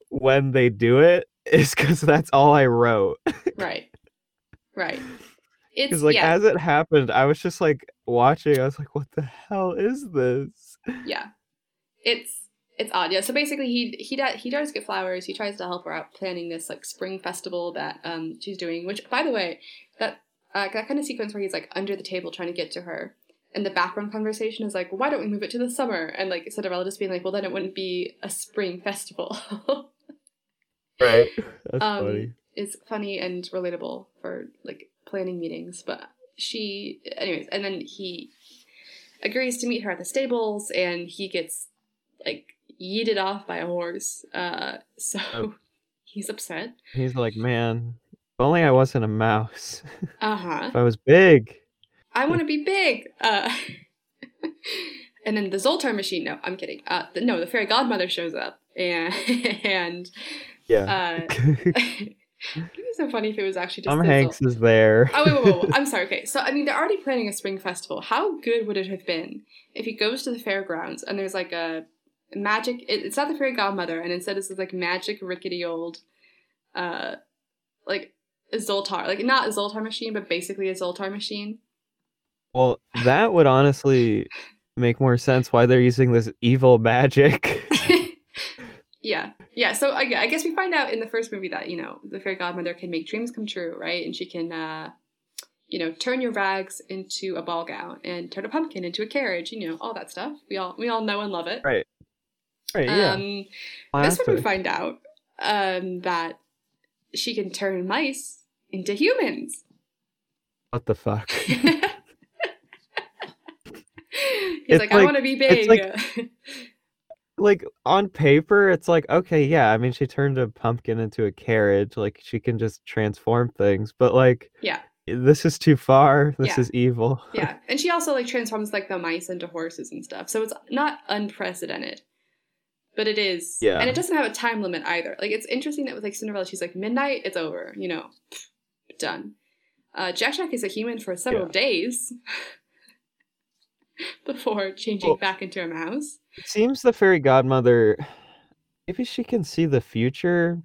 when they do it is cuz that's all I wrote. right. Right. It's like yeah, as it happened, I was just like watching. I was like, "What the hell is this?" yeah. It's it's odd. Yeah. So basically he he does he does get flowers. He tries to help her out planning this like spring festival that um she's doing, which by the way, that uh, that kind of sequence where he's like under the table trying to get to her. And the background conversation is like, why don't we move it to the summer? And like Cinderella just being like, well, then it wouldn't be a spring festival. Right. That's um, funny. is funny and relatable for like planning meetings. But she, anyways, and then he agrees to meet her at the stables, and he gets like yeeted off by a horse. Uh, so Oh. he's upset. He's like, "Man, if only I wasn't a mouse. Uh huh. if I was big." I want to be big. Uh, and then the Zoltar machine. No, I'm kidding. Uh, the, no, the fairy godmother shows up, and and Yeah. uh, it'd be so funny if it was actually just Tom Hanks is there. Oh wait, wait, wait, wait. I'm sorry. Okay, so I mean, they're already planning a spring festival. How good would it have been if he goes to the fairgrounds and there's like a magic? It, it's not the fairy godmother, and instead it's this like magic rickety old, uh, like a Zoltar, like not a Zoltar machine, but basically a Zoltar machine. Well, that would honestly make more sense why they're using this evil magic. yeah, yeah. So I, I guess we find out in the first movie that you know the fairy godmother can make dreams come true, right? And she can, uh, you know, turn your rags into a ball gown and turn a pumpkin into a carriage. You know, all that stuff. We all we all know and love it. right. Right, yeah. Um, this one we find out um, that she can turn mice into humans. What the fuck? He's It's like, I want to be it's big. like- like on paper it's like okay yeah i mean she turned a pumpkin into a carriage like she can just transform things but like yeah, this is too far this Yeah. is evil yeah. And she also like transforms like the mice into horses and stuff. So it's not unprecedented. But it is. Yeah. And it doesn't have a time limit either. Like it's interesting that with like Cinderella, she's like, midnight, it's over, you know, done. Uh, Jack Jack is a human for several Yeah. days before changing Well- back into a mouse. it seems the fairy godmother maybe she can see the future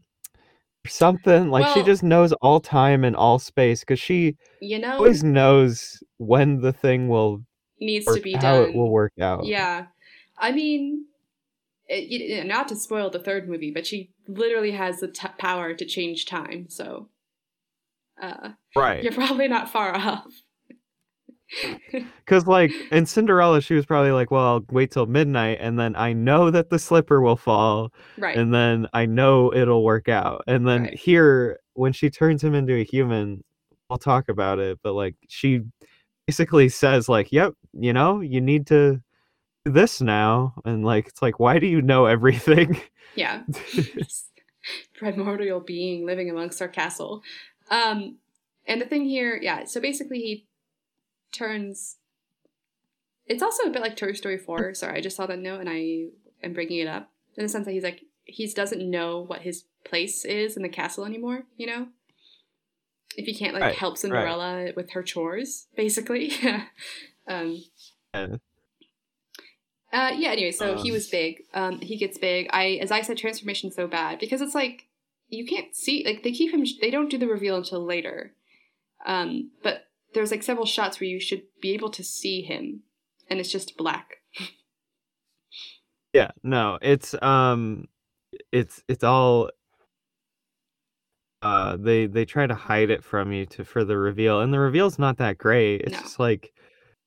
something like she just knows all time and all space because she You know, always knows when the thing will needs to be how done. it will work out Yeah, I mean, it, you not to spoil the third movie, but she literally has the t- power to change time. So, uh, right you're probably not far off. Because, like, in Cinderella, she was probably like, well, I'll wait till midnight, and then I know that the slipper will fall, Right. and then I know it'll work out. And then Right. here, when she turns him into a human, I'll talk about it, but, like, she basically says, like, yep, you know, you need to this now. And, like, it's like, why do you know everything? yeah. Primordial being living amongst our castle. Um, and the thing here, yeah. So basically, he turns. It's also a bit like Toy Story Four. Sorry, I just saw that note and I am bringing it up in the sense that he's like he doesn't know what his place is in the castle anymore. You know, if he can't like Right, help Cinderella with her chores, basically. um, Yeah. Uh, yeah. Anyway, so he Um, was big. Um, he gets big. I, as I said, transformation's so bad because it's like you can't see like they keep him they don't do the reveal until later um but there's like several shots where you should be able to see him and it's just black Yeah, no, it's um, it's it's all. Uh, they they try to hide it from you to for the reveal, and the reveal's not that great. It's No. just like,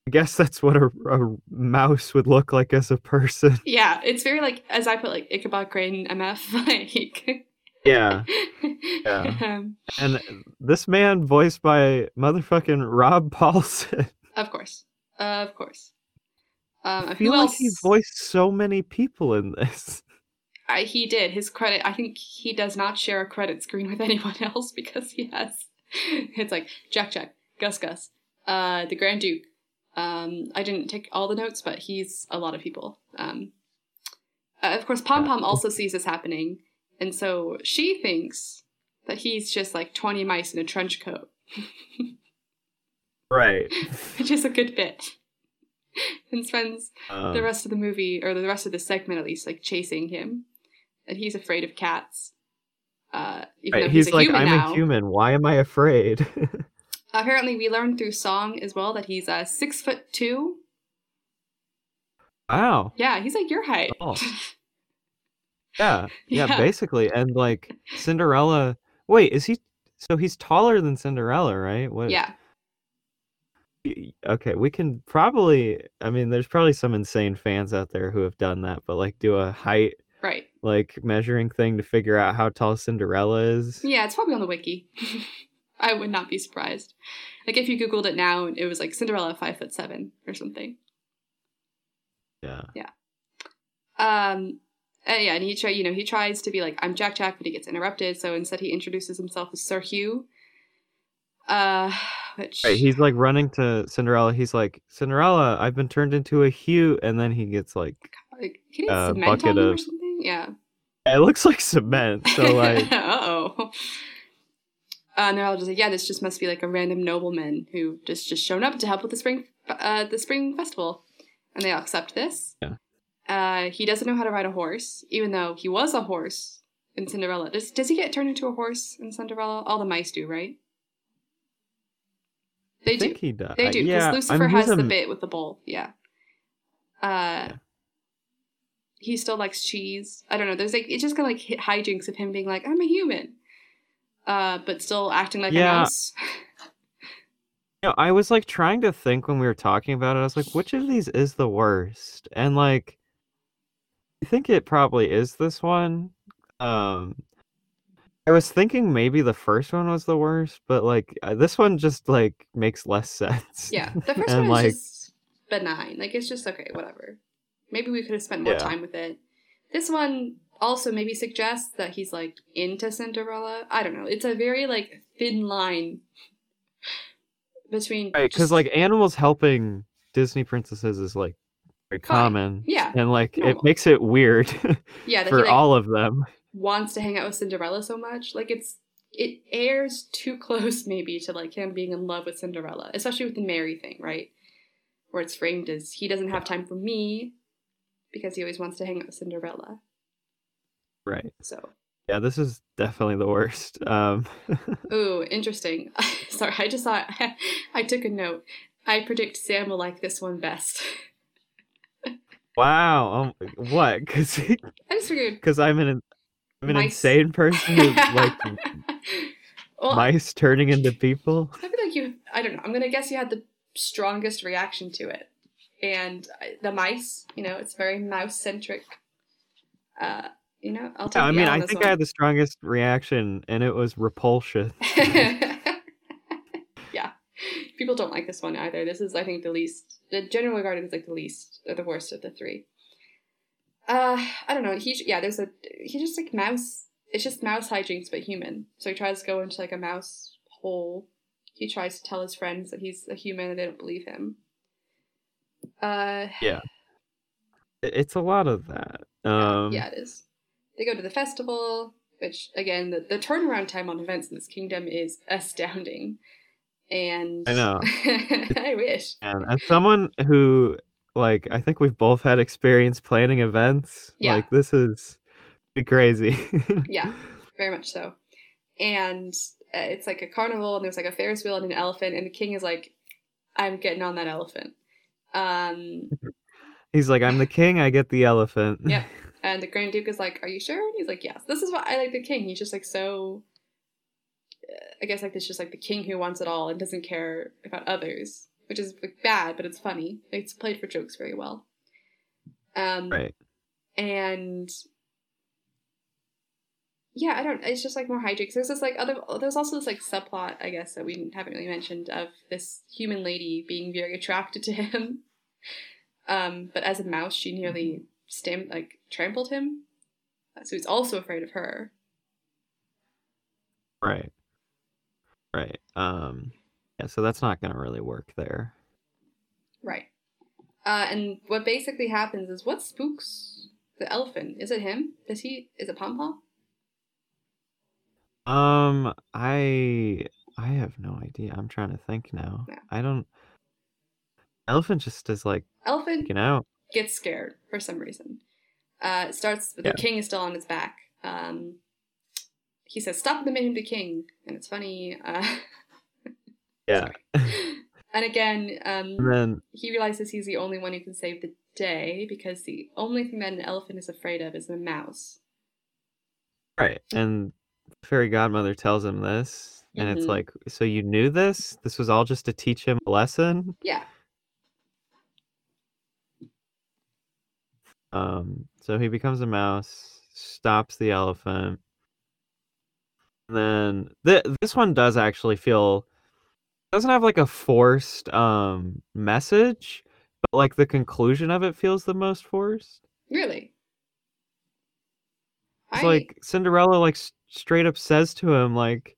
I guess that's what a, a mouse would look like as a person. yeah it's very like as i put like ichabod crane mf like Yeah, Yeah. um, and this man voiced by motherfucking Rob Paulsen. of course of course um I who feel like else he voiced so many people in this. I, he did his credit. I think he does not share a credit screen with anyone else because he has. It's like Jack Jack, Gus Gus, uh, the Grand Duke. Um, I didn't take all the notes, but he's a lot of people. Um, uh, of course, Pom Pom also sees this happening, and so she thinks that he's just like twenty mice in a trench coat, Right. which is a good bit. and spends Um, the rest of the movie or the rest of the segment at least like chasing him and he's afraid of cats uh even right, though He's, he's, like, I'm now a human. Why am I afraid? apparently we learned through song as well that he's uh six foot two wow. yeah he's like your height Oh. Yeah, yeah, Yeah. basically. And like Cinderella. Wait, is he? So he's taller than Cinderella, right? What? yeah Okay, we can probably. I mean, there's probably some insane fans out there who have done that, but like do a height right like measuring thing to figure out how tall Cinderella is. yeah it's probably on the wiki i would not be surprised like if you googled it now it was like cinderella five foot seven or something Yeah. Yeah. Um, uh, yeah, and he try, you know, he tries to be like, "I'm Jack Jack," but he gets interrupted. So instead, he introduces himself as Sir Hugh. Uh, which Right, he's like running to Cinderella. He's like, Cinderella, I've been turned into a Hugh, and then he gets like, like, he did uh, cement bucket him or of- something. Yeah. it looks like cement. So like, uh oh. Uh, and they're all just like, yeah, this just must be like a random nobleman who just just shown up to help with the spring uh the spring festival, and they all accept this. Yeah. Uh, he doesn't know how to ride a horse, even though he was a horse in Cinderella. Does does he get turned into a horse in Cinderella? All the mice do, right? They I do. think he does. They do because Yeah, Lucifer he's has the a- bit with the bowl. Yeah. Uh, Yeah. he still likes cheese. I don't know. There's like it's just kind of like hijinks of him being like, "I'm a human," uh, but still acting like Yeah. a mouse. You know, I was like trying to think when we were talking about it. I was like, which of these is the worst? And like, I think it probably is this one. Um, I was thinking maybe the first one was the worst, but like uh, this one just like makes less sense. yeah, the first one is like- just benign. Like it's just okay, whatever. Maybe we could have spent more Yeah. time with it. This one also maybe suggests that he's like into Cinderella. I don't know. It's a very like thin line between Right, because just- like animals helping Disney princesses is like very common. Yeah, And like it makes it weird yeah for he like all of them. wants to hang out with Cinderella so much. Like it's it airs too close maybe to like him being in love with Cinderella, especially with the Mary thing, right? Where it's framed as he doesn't have time for me because he always wants to hang out with Cinderella. Right. So, Yeah, this is definitely the worst. Um ooh, interesting. Sorry, I just saw I took a note. I predict Sam will like this one best. wow. Um, what? Cuz I just figured cuz I'm an I'm an Mice. insane person who like well, mice turning into people. I feel like you. I don't know. I'm gonna guess you had the strongest reaction to it, and uh, the mice. You know, it's very mouse centric. Uh, you know, I'll take. Yeah, I mean, I think one. I had the strongest reaction and it was repulsion. yeah, people don't like this one either. This is, I think, the least. The generally regarded as like the least or the worst of the three. Uh, I don't know. He yeah, there's a he just like mouse. It's just mouse hijinks, but human. So he tries to go into like a mouse hole. He tries to tell his friends that he's a human, and they don't believe him. Uh, It- It's a lot of that. Um yeah, it is. They go to the festival, which again, the, the turnaround time on events in this kingdom is astounding. And I know. I wish. And as someone who, like, I think we've both had experience planning events. Yeah. Like, this is crazy. Yeah. very much so. And uh, it's like a carnival, and there's like a Ferris wheel and an elephant, and the king is like, "I'm getting on that elephant." Um, He's like, I'm the king. I get the elephant. Yeah. and the Grand Duke is like, "Are you sure?" And he's like, "Yes." This is why I like the king. He's just like so. I guess like this, just like the king who wants it all and doesn't care about others, which is like, bad, but it's funny. It's played for jokes very well. Um, Right. and yeah, I don't. It's just like more hijinks. There's this like other. There's also this like subplot, I guess, that we haven't really mentioned of this human lady being very attracted to him. Um, but as a mouse, she nearly stamp like trampled him. So he's also afraid of her. Right. Right. Um. Yeah. So that's not gonna really work there. Right. Uh, and what basically happens is what spooks the elephant? Is it him? Is he? Is it Pom Pom? Um. I. I have no idea. I'm trying to think now. Yeah. I don't. Elephant just is like Elephant you know. Gets scared for some reason. Uh, it starts. The Yeah. king is still on his back. Um, he says, "Stop the man, the king," and it's funny. Uh, Yeah. and again, um, And then he realizes he's the only one who can save the day because the only thing that an elephant is afraid of is a mouse. right, and fairy godmother tells him this, and it's Mhm. like, so you knew this? This was all just to teach him a lesson. Yeah. Um. So he becomes a mouse, stops the elephant. And then th- this one does actually feel doesn't have like a forced um message, but like the conclusion of it feels the most forced. Really. It's I like Cinderella like straight up says to him like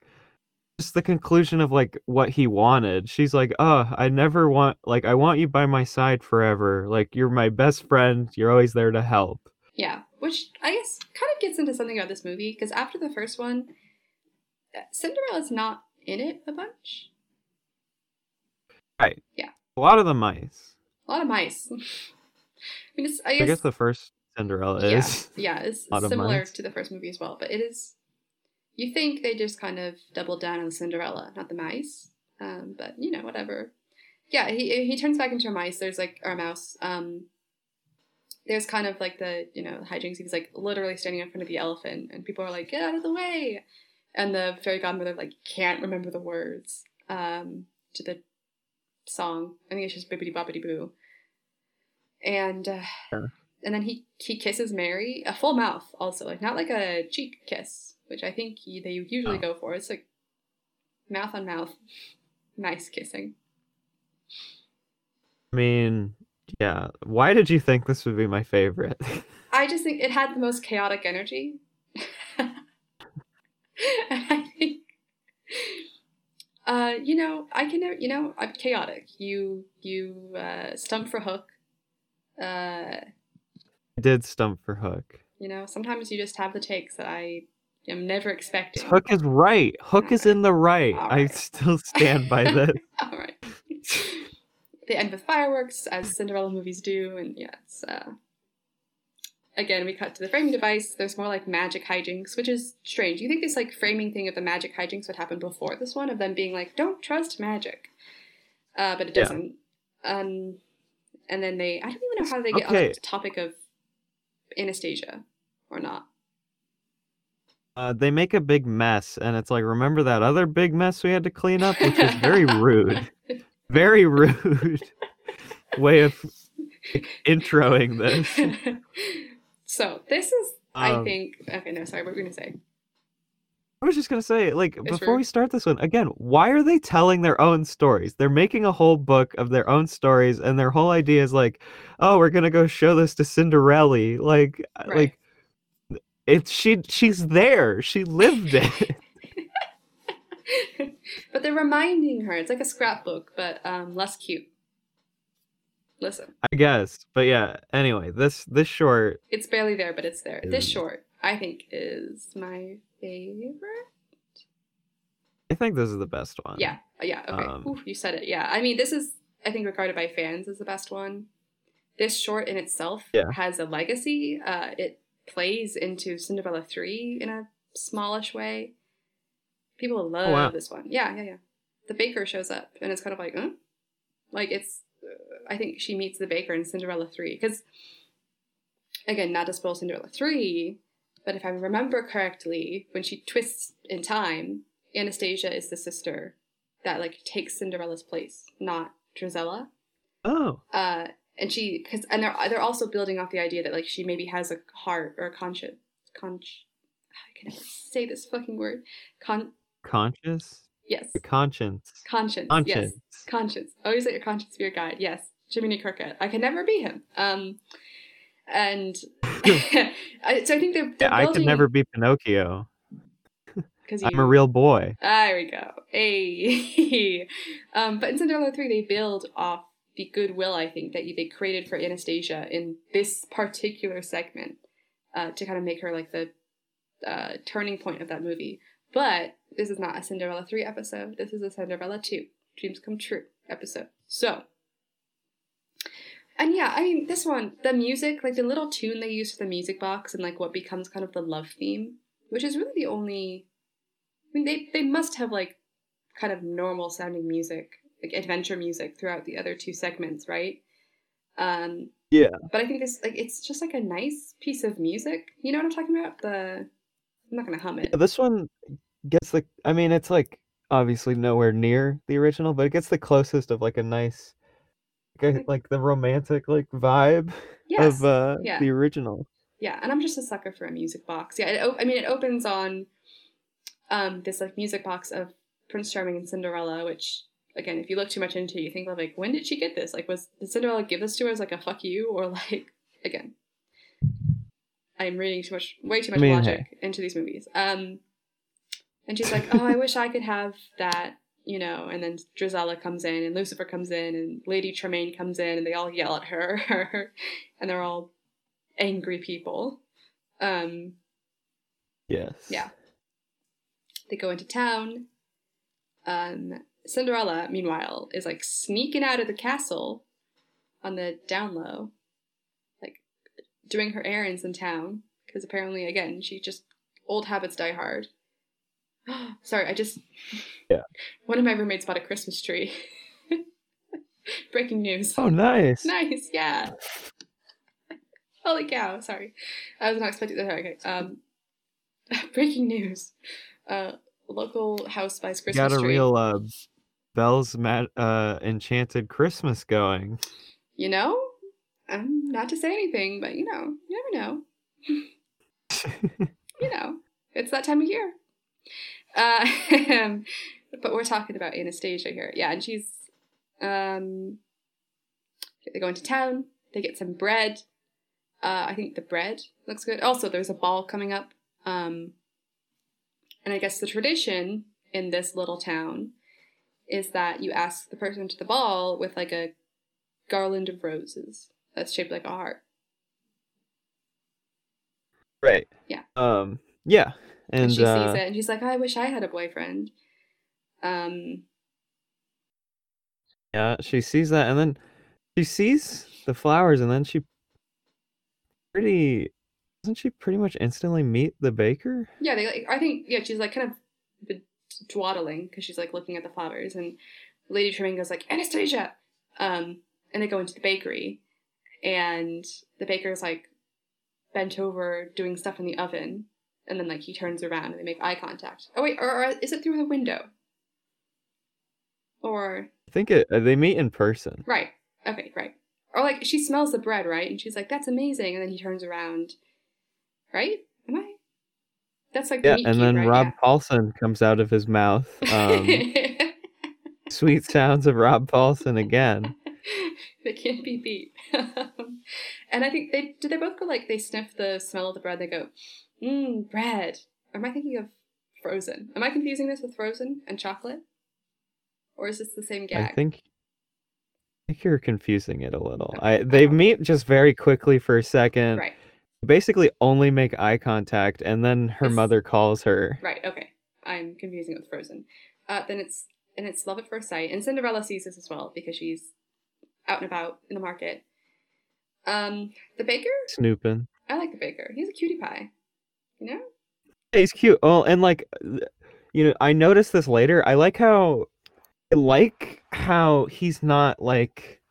just the conclusion of like what he wanted. She's like, "Oh, I never want like I want you by my side forever. Like you're my best friend. You're always there to help." yeah, which I guess kind of gets into something about this movie because after the first one, uh, Cinderella's not in it a bunch. Right. Yeah. A lot of the mice. A lot of mice. I mean, it's, I I guess, guess the first Cinderella yeah, is. yeah, it's similar to the first movie as well, but it is. You think they just kind of doubled down on Cinderella, not the mice, um, but you know, whatever. Yeah, he he turns back into a mice. There's like or a mouse. Um, there's kind of like the you know hijinks. He's like literally standing in front of the elephant, and people are like, "Get out of the way!" And the fairy godmother like can't remember the words um, to the song. I think it's just bibbity boppity boo. And uh, Sure. and then he he kisses Mary a full mouth also like not like a cheek kiss, which I think he, they usually Oh. go for. It's like mouth on mouth, nice kissing. I mean, yeah. Why did you think this would be my favorite? I just think it had the most chaotic energy. and I think, uh, you know, I can you know, I'm chaotic. You, you, uh, stump for hook. Uh, I did stump for Hook. you know, sometimes you just have the takes that I am never expecting. Hook is right. Hook is in the right. I still stand by this. All right. they end with fireworks, as Cinderella movies do, and yeah, it's, uh, again, we cut to the framing device. There's more like magic hijinks, which is strange. You think this like framing thing of the magic hijinks would happen before this one, of them being like, "Don't trust magic," uh, but it doesn't. Um, and then they, I don't even know how they get on the topic of Anastasia or not. Uh, they make a big mess, and it's like, remember that other big mess we had to clean up, which is very rude. Very rude way of introing this. so this is, I Um, think. Okay, no, sorry. What were you gonna say? I was just gonna say, like, It's before we start this one, again, why are they telling their own stories? They're making a whole book of their own stories, and their whole idea is like, oh, we're gonna go show this to Cinderella. Like, uh, Right. like, it's she. She's there. She lived it. but they're reminding her. It's like a scrapbook, but um, less cute. Listen, I guess, but yeah. Anyway, this this short, it's barely there, but it's there. This Mm. short, I think, is my favorite. I think this is the best one. Yeah, uh, yeah. Okay, Um, Ooh, you said it. Yeah, I mean, this is I think regarded by fans as the best one. This short in itself Yeah. has a legacy. Uh, it plays into Cinderella three in a smallish way. People love Oh, wow. this one. Yeah, yeah, yeah. The baker shows up, and it's kind of like, huh? Like it's. Uh, I think she meets the baker in Cinderella three because, again, not to spoil Cinderella three, but if I remember correctly, when she twists in time, Anastasia is the sister that like takes Cinderella's place, not Drizella. Oh, Uh, and she because and they're they're also building off the idea that like she maybe has a heart or a conscience. Conch. I can never say this fucking word. Con. conscious, Yes. Your conscience, Conscience. Yes. conscience. Conscience. Always let your conscience be your guide. Yes. Jiminy Cricket. I can never be him. Um, and I- so I think they're, they're Yeah, I building. could never be Pinocchio. Because I'm a real boy. There we go. Hey. um, but in Cinderella 3, they build off the goodwill, I think, that they created for Anastasia in this particular segment uh, to kind of make her like the uh, turning point of that movie. But this is not a Cinderella 3 episode. This is a Cinderella 2 Dreams Come True episode. So. And yeah, I mean, this one, the music, like the little tune they use for the music box and like what becomes kind of the love theme, which is really the only I mean, they they must have like kind of normal sounding music, like adventure music throughout the other two segments, right? Um, Yeah. But I think this like it's just like a nice piece of music. You know what I'm talking about? The I'm not gonna hum it. Yeah, This one gets the. I mean, it's like obviously nowhere near the original, but it gets the closest of like a nice, like, a- like the romantic like vibe Yes. of uh yeah. the original. Yeah, and I'm just a sucker for a music box. Yeah, it, I mean, it opens on um, this like music box of Prince Charming and Cinderella, which again, if you look too much into, it, you think of like, when did she get this? Like, was did Cinderella give this to her as like a fuck you, or like again? I'm reading too much, way too much mean, logic into these movies. Um, and she's like, oh, I wish I could have that, you know. And then Drizella comes in, and Lucifer comes in, and Lady Tremaine comes in, and they all yell at her, and they're all angry people. Um, Yes. Yeah. they go into town. Um, Cinderella, meanwhile, is like sneaking out of the castle on the down low, like doing her errands in town. Because apparently, again, she just old habits die hard. Sorry, I just Yeah. One of my roommates bought a Christmas tree. Breaking news. Oh, nice. Nice, yeah. Holy cow! Sorry, I was not expecting that. Okay, um, breaking news: uh, local house buys Christmas Got a tree. real uh, Belle's uh, Enchanted Christmas going. You know, um, not to say anything, but you know, you never know. You know, it's that time of year. Uh, but we're talking about Anastasia here, yeah, and she's um, they go into town. They get some bread. Uh, I think the bread looks good. Also, there's a ball coming up. Um, and I guess the tradition in this little town is that you ask the person to the ball with like a garland of roses that's shaped like a heart. right. Yeah. Um. Yeah. And, And, she uh, sees it and she's like, I wish I had a boyfriend. Um, yeah, she sees that, and then she sees the flowers, and then she pretty doesn't she pretty much instantly meet the baker? yeah, they like, I think, yeah, she's like kind of dwaddling because she's like looking at the flowers. And Lady Tremaine goes like, Anastasia! Um, and they go into the bakery. And the baker's like bent over doing stuff in the oven. And then like he turns around and they make eye contact. Oh wait, or, or is it through the window? Or I think it uh, they meet in person. right, okay, right. Or like she smells the bread, right? And she's like, "That's amazing," and then he turns around, right? Am I? That's like Yeah, and cute, then right? Rob Paulsen comes out of his mouth. Um, sweet sounds of Rob Paulsen again. they can't be beat. and I think they did. They both go like they sniff the smell of the bread. They go, mmm, bread. Am I thinking of Frozen? Am I confusing this with Frozen and chocolate? Or is this the same gag? I think I think you're confusing it a little. I they meet just very quickly for a second. right, Basically only make eye contact and then her It's- mother calls her. right. Okay, I'm confusing it with Frozen. Uh, then it's and it's love at first sight. And Cinderella sees this as well because she's out and about in the market. Um, the baker. Snooping. I like the baker. He's a cutie pie. You know? He's cute. Well, and like, you know, I noticed this later. I like how, I like how he's not like,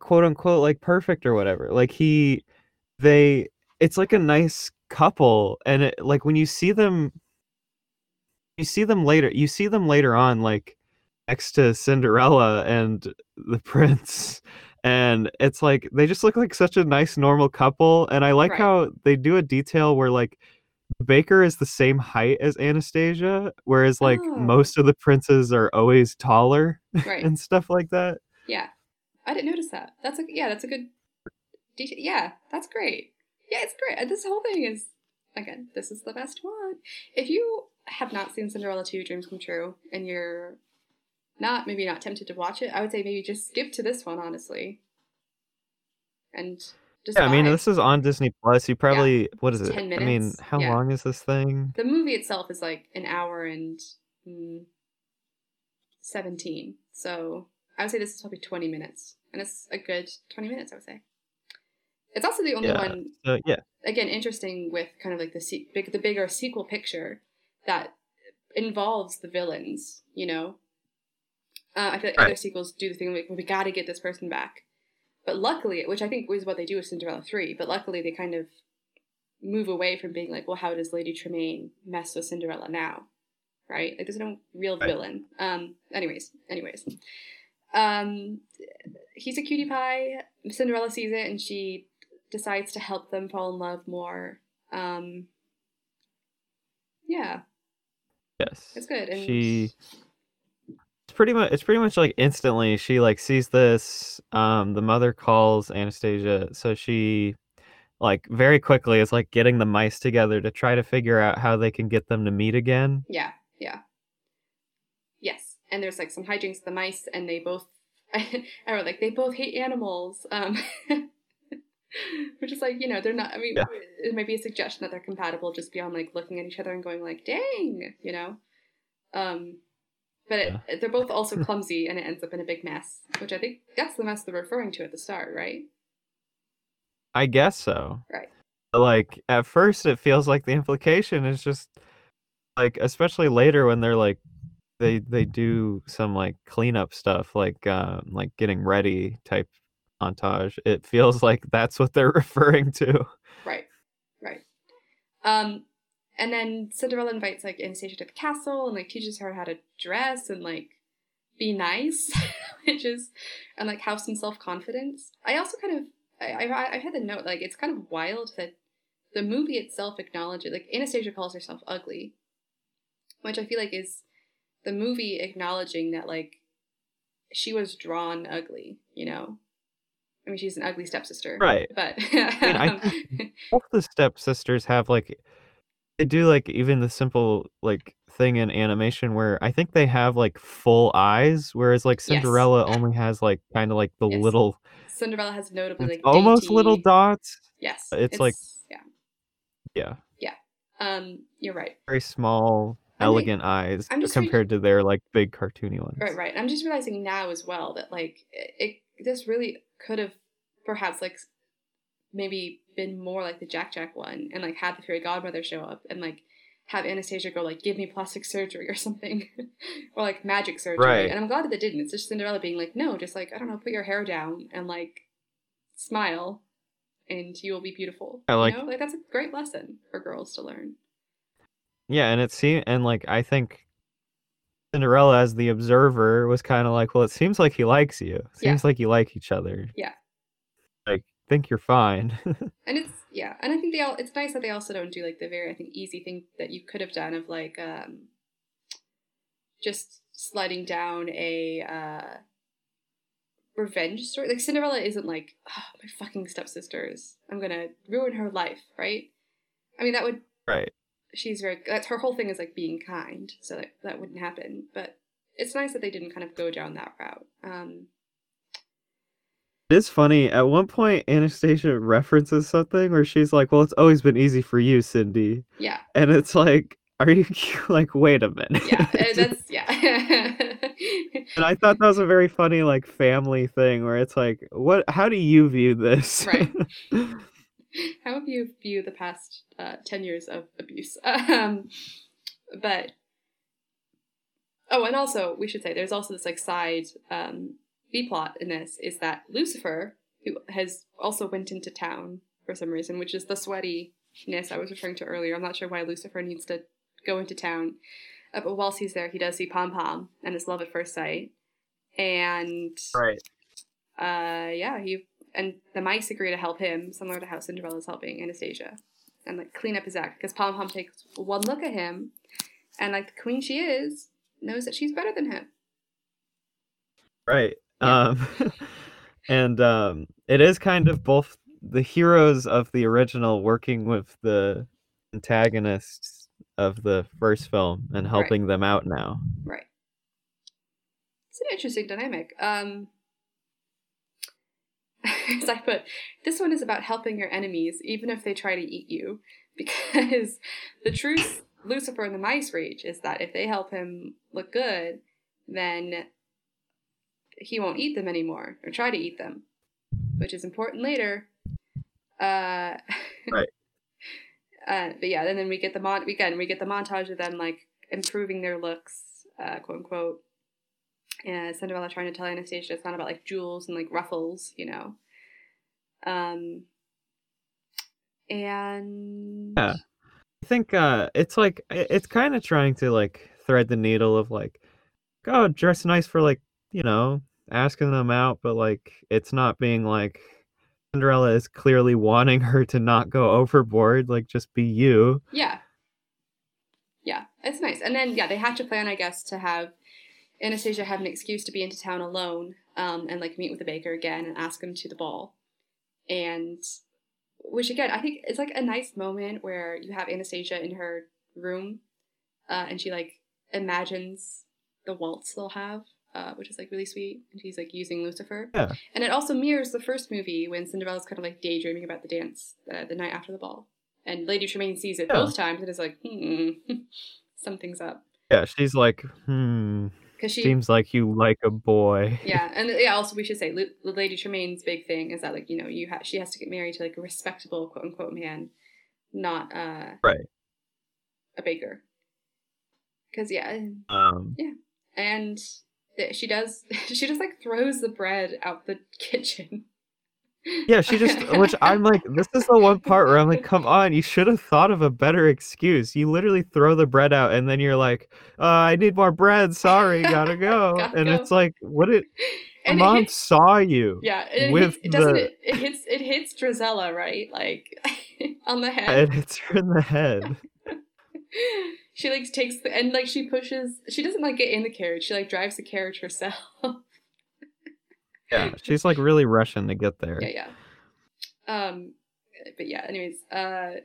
quote unquote, like perfect or whatever. Like he, they, it's like a nice couple, and it, like when you see them, you see them later. You see them later on, like next to Cinderella and the prince. And it's like they just look like such a nice normal couple. And I like Right. how they do a detail where like Baker is the same height as Anastasia, whereas like Oh. most of the princes are always taller Right. and stuff like that. Yeah, I didn't notice that. That's a yeah, that's a good. Yeah, that's great. Yeah, it's great. And This whole thing is again, this is the best one. If you have not seen Cinderella Two: Dreams Come True, and you're not maybe not tempted to watch it, I would say maybe just skip to this one, honestly, and just. Yeah, I mean this is on Disney Plus. You probably what is it? 10 minutes. I mean, how yeah. long is this thing? the movie itself is like an hour and mm, 17 so i would say this is probably 20 minutes and it's a good 20 minutes i would say it's also the only Yeah. one yeah, again interesting with kind of like the se- big, the bigger sequel picture that involves the villains you know? Uh, i feel like other sequels do the thing like well, we gotta get this person back. But luckily which i think was what they do with cinderella 3 but luckily they kind of move away from being like well how does lady tremaine mess with cinderella now? Right? Like there's no real Right. villain. Um anyways anyways. Um he's a cutie pie. Cinderella sees it and she decides to help them fall in love more um yeah yes. it's good and she it's pretty much it's pretty much like instantly she like sees this um the mother calls anastasia so she like very quickly is like getting the mice together to try to figure out how they can get them to meet again Yeah, yeah. Yes. And there's like some hijinks the mice and they both I wrote like they both hate animals. Um which is like, you know, they're not I mean Yeah. it might be a suggestion that they're compatible just beyond like looking at each other and going like, dang, you know? Um but it, Yeah. they're both also clumsy and it ends up in a big mess, which I think that's the mess they're referring to at the start, right? i guess so Right. Like at first it feels like the implication is just like especially later when they're like they they do some like cleanup stuff like um like getting ready type montage it feels like that's what they're referring to Right, right. Um, and then Cinderella invites like Anastasia to the castle and like teaches her how to dress and like be nice, which is and like have some self confidence. I also kind of I, I I had the note like it's kind of wild that the movie itself acknowledges like Anastasia calls herself ugly, which I feel like is the movie acknowledging that like she was drawn ugly, you know. I mean, she's an ugly stepsister, Right. But I both the stepsisters have like they do like even the simple like thing in animation where I think they have like full eyes, whereas like Yes. Cinderella only has like kind of like the Yes. little Cinderella has notably like almost little dots. Yes, it's like- yeah. Yeah, yeah. Um, you're right. very small, elegant eyes I'm just reading- compared to their like big cartoony ones. Right, right. I'm just realizing now as well that like it, it this really could have perhaps like maybe been more like the Jack Jack one and like had the fairy godmother show up and like have Anastasia go like give me plastic surgery or something or like magic surgery. Right. And I'm glad that it didn't. It's just Cinderella being like, no, just like I don't know, put your hair down and like smile and you will be beautiful. I like- you know? like that's a great lesson for girls to learn. Yeah, and it seemed and like I think Cinderella as the observer was kind of like, well, it seems like he likes you. Yeah. Seems like you like each other. Yeah. Like think you're fine. And it's yeah, and I think they all it's nice that they also don't do like the very I think easy thing that you could have done of like um just sliding down a uh revenge story. Like Cinderella isn't like, oh, my fucking stepsisters. I'm gonna ruin her life, right? I mean that would right. She's very that's her whole thing is like being kind, so that that wouldn't happen. But it's nice that they didn't kind of go down that route. Um It is funny. At one point, Anastasia references something where she's like, "Well, it's always been easy for you, Cindy," yeah. and it's like, "Are you like, wait a minute?" Yeah. uh, that's yeah. and I thought that was a very funny like family thing where it's like, "What? How do you view this?" Right. how have you viewed the past uh, 10 years of abuse? Um, but, oh, and also, we should say, there's also this like side um, B plot in this is that Lucifer, who has also went into town for some reason, which is the sweatiness I was referring to earlier. I'm not sure why Lucifer needs to go into town. Uh, but whilst he's there, he does see Pom Pom and his love at first sight. And Right. uh, yeah, he and the mice agree to help him, similar to how Cinderella's helping Anastasia, and like clean up his act because Pom Pom takes one look at him, and like the queen she is, knows that she's better than him. Right. Yeah. Um and um it is kind of both the heroes of the original working with the antagonists of the first film and Right. helping them out now. Right. It's an interesting dynamic. Um, as I put, this one is about helping your enemies, even if they try to eat you, because the truth, Lucifer and the mice reach, is that if they help him look good, then he won't eat them anymore or try to eat them, which is important later. Uh, Right. Uh, but yeah, and then we get the mon again we get the montage of them like improving their looks, uh, quote unquote. And Cinderella trying to tell Anastasia it's not about like jewels and like ruffles, you know. Um. And Yeah. I think uh it's like it's kind of trying to like thread the needle of like go dress nice for like, you know, asking them out, but like it's not being like Cinderella is clearly wanting her to not go overboard, like just be you. Yeah. Yeah, it's nice. And then yeah, they hatch a plan, I guess, to have Anastasia have an excuse to be into town alone, um, and like meet with the baker again and ask him to the ball. And which again, I think it's like a nice moment where you have Anastasia in her room, uh, and she like imagines the waltz they'll have, uh, which is like really sweet. And she's like using Lucifer. Yeah. And it also mirrors the first movie when Cinderella's kind of like daydreaming about the dance uh, the night after the ball. And Lady Tremaine sees it Yeah. both times and is like, hmm, something's up. Yeah, she's like, hmm, Because she, seems like you like a boy. yeah, and yeah, also we should say Lu- Lady Tremaine's big thing is that like you know you ha- she has to get married to like a respectable quote unquote man, not uh Right. a baker. Because yeah, Um, yeah, and th- she does she just like throws the bread out the kitchen. Yeah, she just, which I'm like, this is the one part where I'm like, come on, you should have thought of a better excuse. You literally throw the bread out and then you're like, uh, I need more bread. Sorry, gotta go. Gotta and go. it's like, what it, And mom it hits, saw you. yeah, it, with it doesn't the- it, it hits it hits Drizella right like on the head. And it's her in the head. she like takes the and like she pushes she doesn't like get in the carriage she like drives the carriage herself Yeah, she's like really rushing to get there. yeah yeah. Um but yeah anyways uh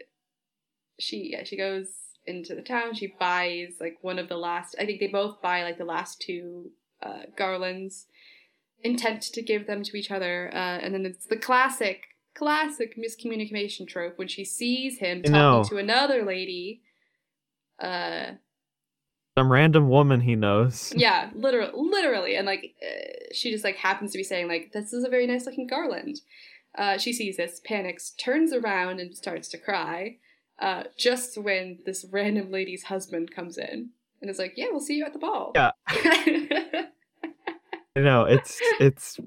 she yeah she goes into the town. She buys like one of the last i think they both buy like the last two uh garlands intent to give them to each other uh and then it's the classic classic miscommunication trope when she sees him talking to another lady uh Some random woman he knows. yeah literally literally and like uh, she just like happens to be saying like this is a very nice looking garland uh, she sees this panics turns around and starts to cry uh, just when this random lady's husband comes in and is like yeah we'll see you at the ball Yeah. I know, it's it's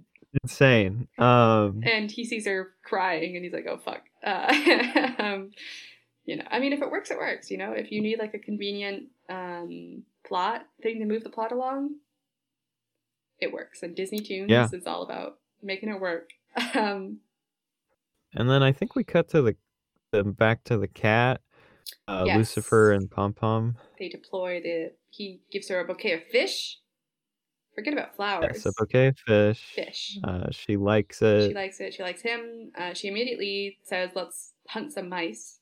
insane. Um and he sees her crying and he's like oh fuck uh, um, you know i mean if it works it works you know if you need like a convenient um, plot thing to move the plot along it works and Disneytoons Yeah. is all about making it work um, and then I think we cut to the, the back to the cat. Uh, Lucifer and Pom Pom. they deploy the he gives her a bouquet of fish forget about flowers Yes, a bouquet of fish. fish Uh, she likes it. she likes it she likes him uh, she immediately says let's hunt some mice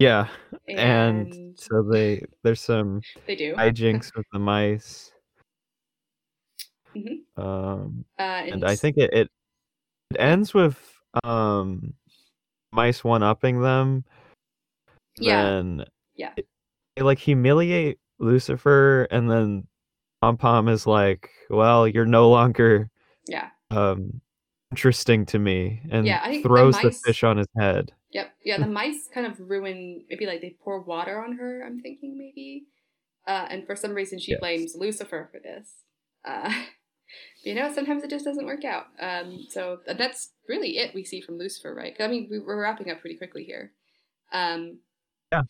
yeah, and, and so they there's some they do hijinks with the mice. Mhm. Um, uh, and I think it, it it ends with um mice one upping them. Yeah. Then Yeah. it- they like humiliate Lucifer, and then Pom Pom is like, "Well, you're no longer yeah um interesting to me and Yeah, the throws the mice- fish on his head. Yep. Yeah, the mice kind of ruin. Maybe like they pour water on her. I'm thinking maybe, uh, and for some reason she Yes. blames Lucifer for this. Uh, you know, sometimes it just doesn't work out. Um, so that's really it we see from Lucifer, right? I mean, we, we're wrapping up pretty quickly here. Um, Yeah.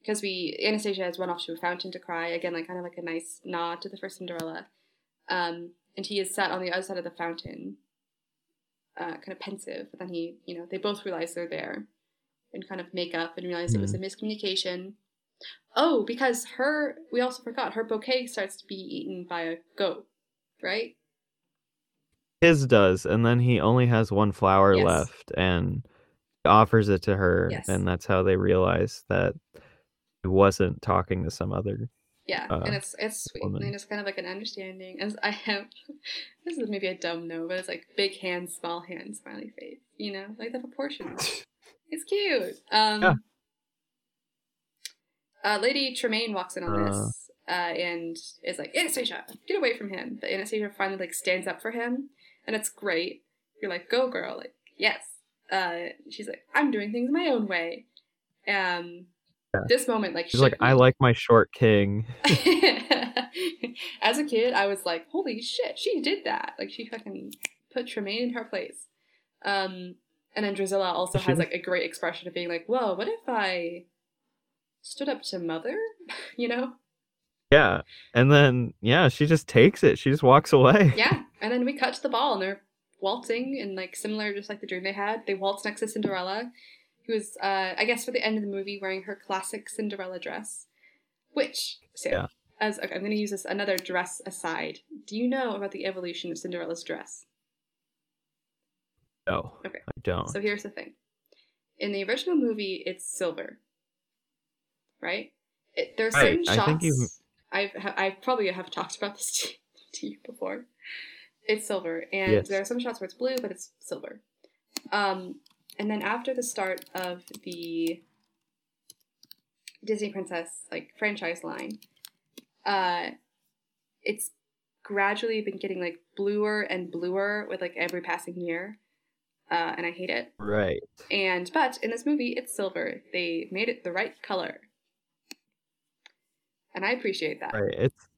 Because we Anastasia has run off to a fountain to cry again, like kind of like a nice nod to the first Cinderella. Um, and he is sat on the other side of the fountain, uh, kind of pensive. But then he, you know, they both realize they're there and kind of make up and realize it was a miscommunication. Oh, because her, we also forgot, her bouquet starts to be eaten by a goat, right? His does, and then he only has one flower Yes. left and offers it to her, Yes. and that's how they realize that he wasn't talking to some other. Yeah, Uh, and it's it's sweet, woman. and it's kind of like an understanding. And I have this is maybe a dumb no, but it's like big hands, small hands, smiley face. You know, like the proportions. It's cute. Um, Yeah. uh, Lady Tremaine walks in on Uh. this uh, and is like, Anastasia, get away from him. But Anastasia finally like stands up for him, and it's great. You're like, go girl, like yes. Uh, she's like, I'm doing things my own way. Um, Yeah. this moment like she's like, shook I like my short king. As a kid, I was like, holy shit, she did that. Like, she fucking put Tremaine in her place. Um, and then Drizella also has like a great expression of being like, whoa, what if I stood up to mother? you know? Yeah, and then yeah, she just takes it. She just walks away. Yeah. And then we cut to the ball and they're waltzing and like similar, just like the dream they had. They waltz next to Cinderella, who is, uh, I guess, for the end of the movie, wearing her classic Cinderella dress. Which, Sam, Yeah. as okay, I'm going to use this another dress aside. Do you know about the evolution of Cinderella's dress? No, Okay. I don't. So here's the thing. In the original movie, it's silver, right? It, there are certain Right, I shots. I've I probably have talked about this to, to you before. It's silver, and Yes. there are some shots where it's blue, but it's silver. Um, and then after the start of the Disney Princess like franchise line, uh, it's gradually been getting like bluer and bluer with like every passing year, uh, and I hate it. Right. And but in this movie, it's silver. They made it the right color, and I appreciate that. Right. It's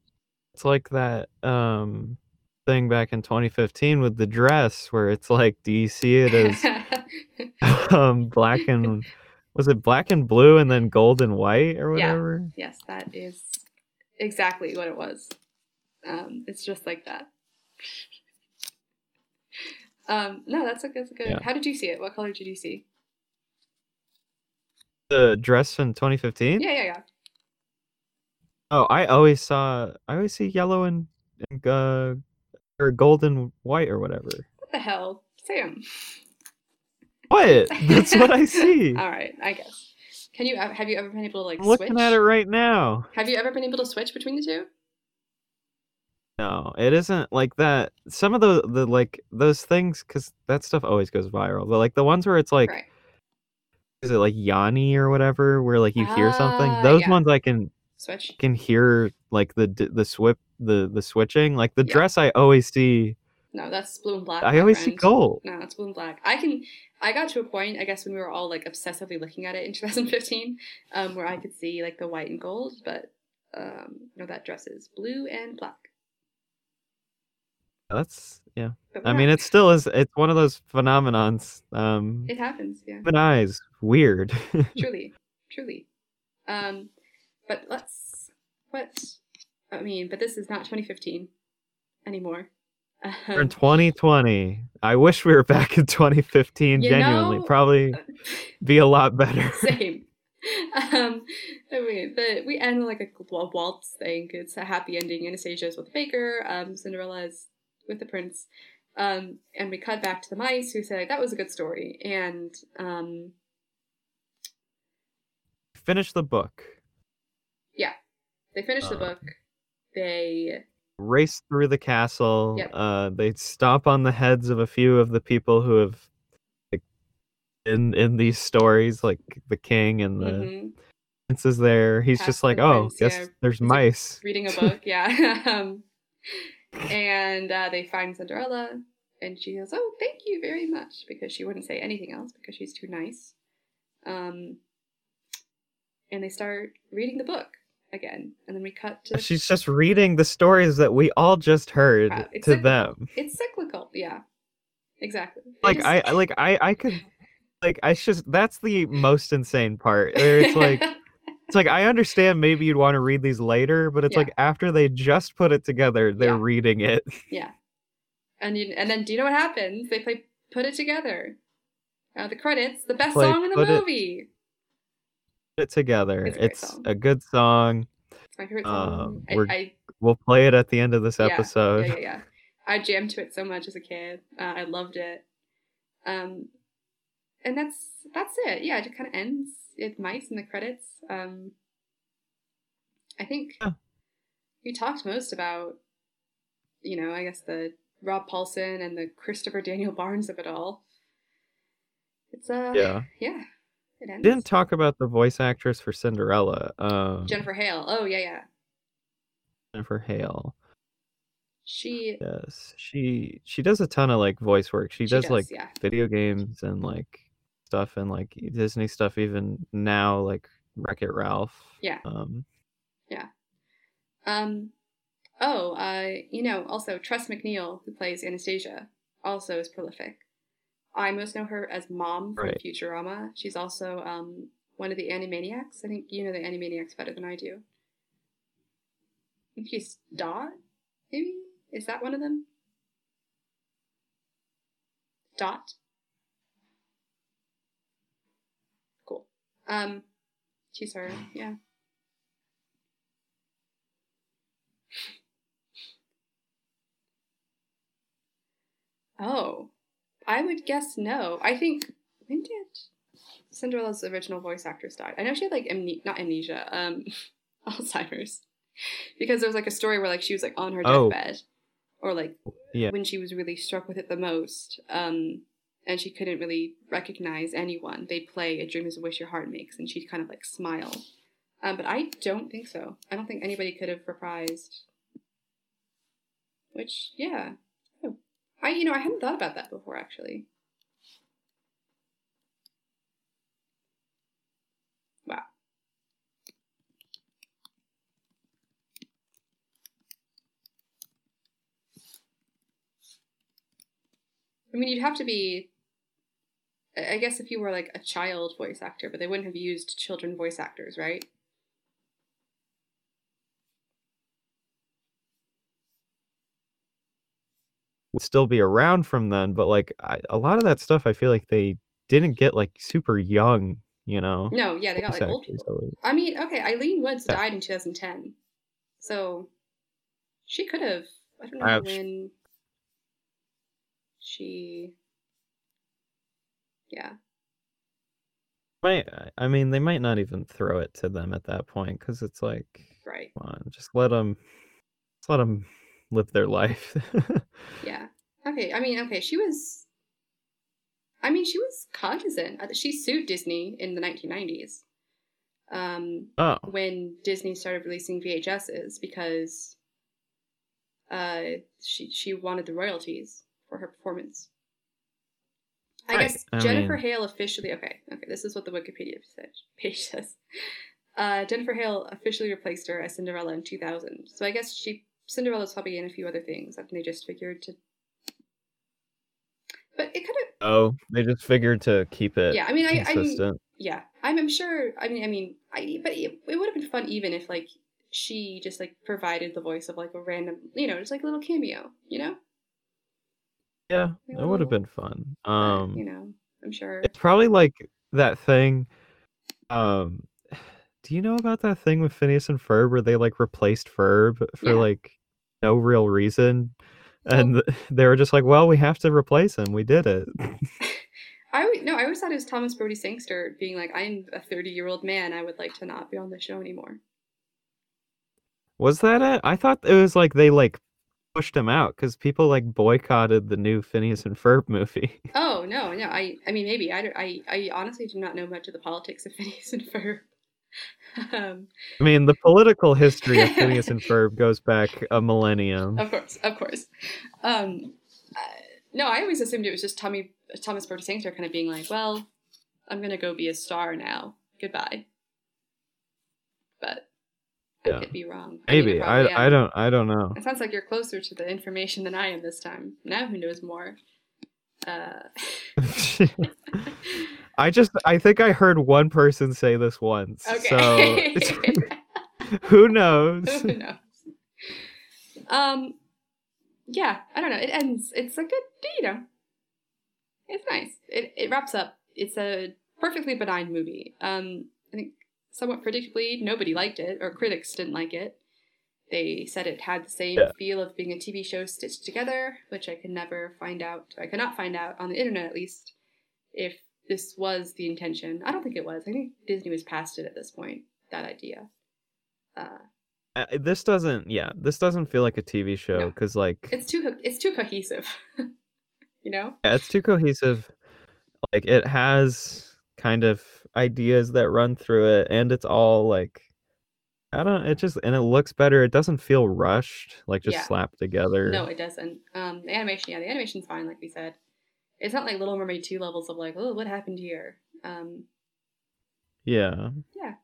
it's like that um thing back in 2015 with the dress where it's like do you see it as um black and was it black and blue and then gold and white or whatever? Yeah. whatever? yes, that is exactly what it was. Um, it's just like that. Um, no, that's a, that's a good. Yeah. How did you see it? What color did you see? The dress in 2015? Yeah, yeah, yeah. Oh, I always saw I always see yellow and, and uh or gold and white or whatever. What the hell, Sam? What? That's what I see. All right, I guess. Can you have you ever been able to like I'm looking switch? at it right now. Have you ever been able to switch between the two? No, it isn't like that. Some of the the like those things because that stuff always goes viral. But like the ones where it's like, right. is it like Yanny or whatever, where like you hear something? Ah, Those yeah. ones I can Switch. can hear like the the swip the the switching. Like the Yeah. dress I always see. No, that's blue and black. I always see gold. No, it's blue and black. I can. I got to a point, I guess, when we were all like obsessively looking at it in 2015, um, where I could see like the white and gold, but um, no, that dress is blue and black. That's yeah. I mean, it still is. It's one of those phenomenons. Um, it happens, yeah, human eyes weird. truly, truly. Um, but let's what I mean, but this is not 2015 anymore. We're in Um, 2020. I wish we were back in 2015. You genuinely, know- probably be a lot better. Same. Um, I mean, the, we end with like a wa- waltz thing. It's a happy ending. Anastasia's with baker. Um, Cinderella's with the prince. Um, and we cut back to the mice who say that was a good story. And um, Finish the book. Yeah. They finish the Uh, book. They Race through the castle. Yep. Uh, they stop on the heads of a few of the people who have, like, in in these stories, like the king and the mhm, prince is there. He's Past just like, oh, prince, guess yeah. there's He's like, mice. reading a book. yeah. um, and uh, they find Cinderella, and she goes, "Oh, thank you very much," because she wouldn't say anything else because she's too nice. Um, and they start reading the book again, and then we cut to She's just reading the stories that we all just heard it's to cyclical. them. it's cyclical. Yeah, exactly. Like I I- like I I could like I just that's the most insane part. Where it's like it's like I understand maybe you'd want to read these later, but it's Yeah. like after they just put it together, they're Yeah. reading it. Yeah. And you, and then do you know what happens? They play Put It Together. Uh, the credits, the best Play song in the It- movie. Put it together. It's a It's song. a good song. It's my favorite song. I, we're- I, We'll play it at the end of this Yeah, episode. yeah, yeah, yeah. I jammed to it so much as a kid. Uh, I loved it. Um, and that's that's it. Yeah, it just kind of ends. It mice in the credits. Um, I think Yeah. we talked most about, you know, I guess the Rob Paulsen and the Christopher Daniel Barnes of it all. It's uh, Yeah. yeah, it ends. Didn't talk about the voice actress for Cinderella. Um, Jennifer Hale. Oh yeah, yeah. Jennifer Hale. She Yes, she she does a ton of like voice work. She, does, like yeah. video games and like stuff and like Disney stuff even now like Wreck It Ralph. Yeah. Um yeah. Um, oh, uh, you know, also Tress MacNeille, who plays Anastasia, also is prolific. I most know her as Mom from Right. Futurama. She's also um, one of the Animaniacs. I think you know the Animaniacs better than I do. I think she's Dot, maybe? Is that one of them? Dot? Um, she's her, yeah. Oh, I would guess no. I think when did Cinderella's original voice actress died? I know she had like amne- not amnesia, um, Alzheimer's, because there was like a story where like she was like on her Oh. deathbed, or like Yeah. when she was really struck with it the most, um, and she couldn't really recognize anyone. They play "A Dream Is a Wish Your Heart Makes," and she'd kind of like smile. Um, but I don't think so. I don't think anybody could have reprised. Which, yeah, Oh. I you know I hadn't thought about that before actually. Wow. I mean, you'd have to be. I I guess if you were like a child voice actor, but they wouldn't have used children voice actors, right? would still be around from then, but like I, a lot of that stuff I feel like they didn't get like super young, you know. No, yeah, they got like old actors, people. at. I mean, okay, Ilene Woods Yeah. died in 2010, so she could have. I don't know Ouch. when she. Yeah, Might I mean they might not even throw it to them at that point because it's like, right. come on, just let them, just let them live their life. Yeah. Okay. I mean, okay. She was. I mean, she was cognizant. She sued Disney in the 1990s. Um, oh, when Disney started releasing VHSs because uh, she she wanted the royalties for her performance. I Right, guess I Jennifer mean- Hale officially okay okay this is what the Wikipedia says, page says. Uh, Jennifer Hale officially replaced her as Cinderella in 2000. So I guess she Cinderella's probably in a few other things. I think they just figured to. But it kind of oh, they just figured to keep it yeah. I mean I I mean, consistent. yeah, I'm, I'm sure. I mean, I mean, I but it, it would have been fun even if like she just like provided the voice of like a random, you know, just like a little cameo, you know. Yeah, it would have been fun. But, Um, you know, I'm sure. It's probably like that thing. Um, do you know about that thing with Phineas and Ferb where they like replaced Ferb for Yeah. like no real reason, and th- they were just like, "Well, we have to replace him. We did it." I no, I always thought it was Thomas Brodie Sangster being like, "I'm a 30 year old man. I would like to not be on the show anymore." Was that it? I thought it was like they like pushed him out because people like boycotted the new Phineas and Ferb movie. Oh no, no. I I mean maybe I I I honestly do not know much of the politics of Phineas and Ferb. um, I mean, the political history of Phineas and Ferb goes back a millennium. of course, of course. Um, uh, No, I always assumed it was just Tommy Thomas Burgess Sanctor kind of being like, "Well, I'm gonna go be a star now. Goodbye." But I Yeah. could be wrong. I mean, Maybe I I don't I don't know. It sounds like you're closer to the information than I am this time. Now, who knows more? Uh, I just I think I heard one person say this once. okay. So who knows? Who knows? Um, yeah, I don't know. It ends. It's a good, you know, it's nice. It it wraps up. It's a perfectly benign movie. Um, I think somewhat predictably, nobody liked it, or critics didn't like it. They said it had the same Yeah. feel of being a TV show stitched together, which I could never find out. I could not find out on the internet, at least, if this was the intention. I don't think it was. I think Disney was past it at this point. That idea. Uh, Uh, this doesn't yeah this doesn't feel like a tv show No. because like it's too it's too cohesive you know yeah, it's too cohesive like it has kind of ideas that run through it and it's all like i don't it just and it looks better. It doesn't feel rushed like just Yeah. slapped together. No it doesn't. Um the animation yeah the animation's fine like we said. It's not like little mermaid 2 levels of like oh what happened here? Um yeah. Yeah.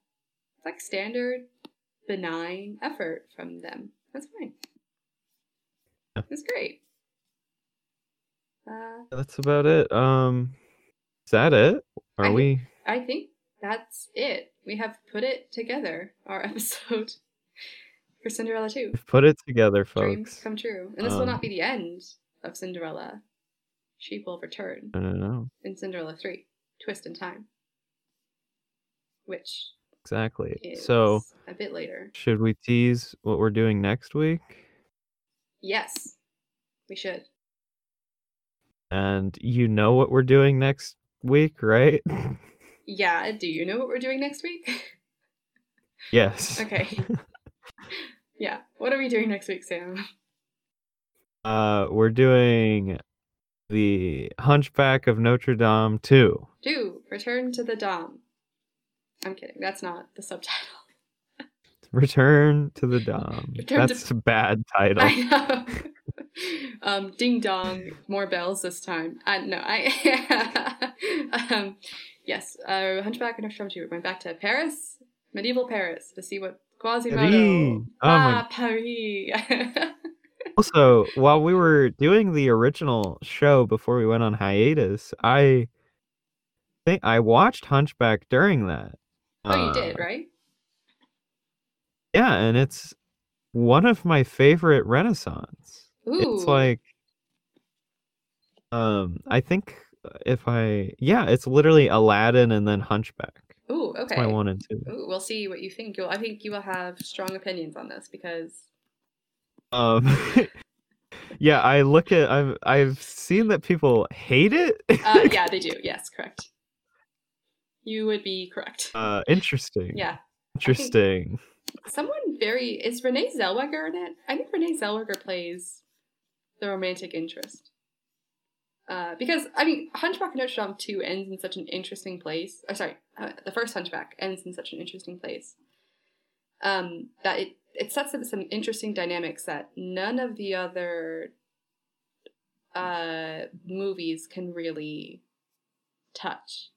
it's like standard benign effort from them. That's fine. Yeah. it's great. Uh that's about it. Um is that it? Are I- we i think that's it. We have put it together our episode for cinderella 2 we've put it together folks. dreams come true. And this will Um, not be the end of cinderella. She will return i don't know. in Cinderella 3, Twist in Time, which exactly. so a bit later. should we tease what we're doing next week? Yes, we should. and you know what we're doing next week right Yeah, do you know what we're doing next week? yes okay. yeah, what are we doing next week, Sam? Uh, we're doing the Hunchback of Notre Dame 2. Do Return to the Dom. I'm kidding, that's not the subtitle. Return to the Dom. Return to- That's a bad title. I know. um, ding dong, more bells this time. Uh, no, I. um, yes, uh, Hunchback of Notre Dame 2. Went back to Paris, medieval Paris, to see what Quasimodo. Paris. Oh my- ah, Paris. Also, while we were doing the original show before we went on hiatus, I think I watched Hunchback during that. oh, you Uh, did, right? Yeah, and it's one of my favorite Renaissance. Ooh. It's like um I think if I yeah, it's literally Aladdin and then Hunchback. Ooh, okay. one and two. Ooh, we'll see what you think. You'll, I think you will have strong opinions on this because. Um Yeah, I look at I've I've seen that people hate it. Uh, yeah, they do. Yes, correct. You would be correct. uh interesting. Yeah. Interesting. Someone very is Renee Zellweger in it? I think Renee Zellweger plays the romantic interest. Uh, because I mean, Hunchback of Notre Dame two ends in such an interesting place. Or sorry, uh, the first Hunchback ends in such an interesting place. Um, that it it sets up some interesting dynamics that none of the other uh movies can really touch.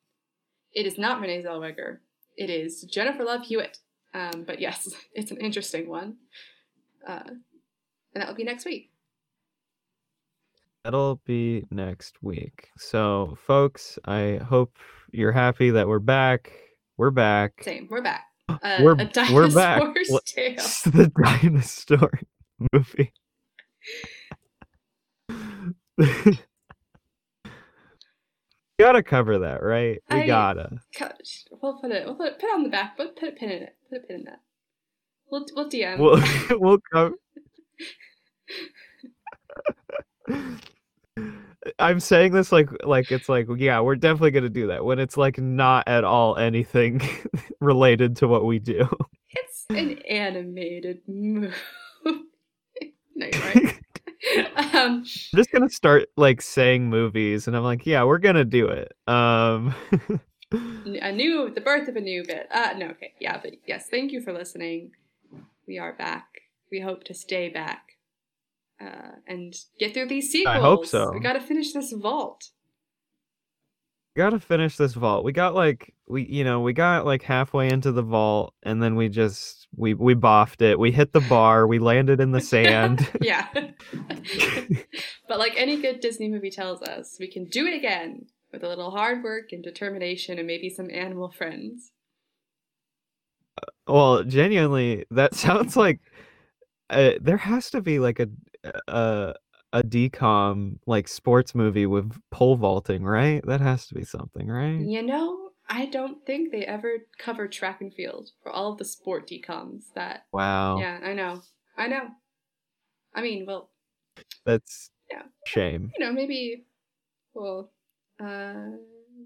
It is not Renee Zellweger. It is Jennifer Love Hewitt. Um, but yes, it's an interesting one. Uh, and that will be next week. That'll be next week. So, folks, I hope you're happy that we're back. We're back. Same. We're back. Uh, We're- a dinosaur's we're back. Tale. The dinosaur movie. gotta cover that, right? We I- gotta. We'll put it. We'll put it, put it on the back. We'll put a pin in it. Put a pin in that. We'll we'll DM. We'll we'll cover. I'm saying this like like it's like yeah we're definitely gonna do that when it's like not at all anything related to what we do. it's an animated movie. no, you're right. um, I'm just gonna start like saying movies and I'm like yeah we're gonna do it. Um a new the birth of a new bit uh no okay yeah but yes thank you for listening we are back we hope to stay back uh, and get through these sequels. I hope so. We gotta finish this vault. gotta finish this vault. We got like we you know, we got like halfway into the vault and then we just we we boffed it. We hit the bar, we landed in the sand. yeah. but like any good Disney movie tells us, we can do it again with a little hard work and determination and maybe some animal friends. well, genuinely, that sounds like uh, there has to be like a a a DCOM like sports movie with pole vaulting, right? That has to be something, right? You know, I don't think they ever cover track and field for all of the sport DCOMs that Wow. Yeah, I know. I know. I mean, well, That's Yeah. shame. you know, maybe we'll uh,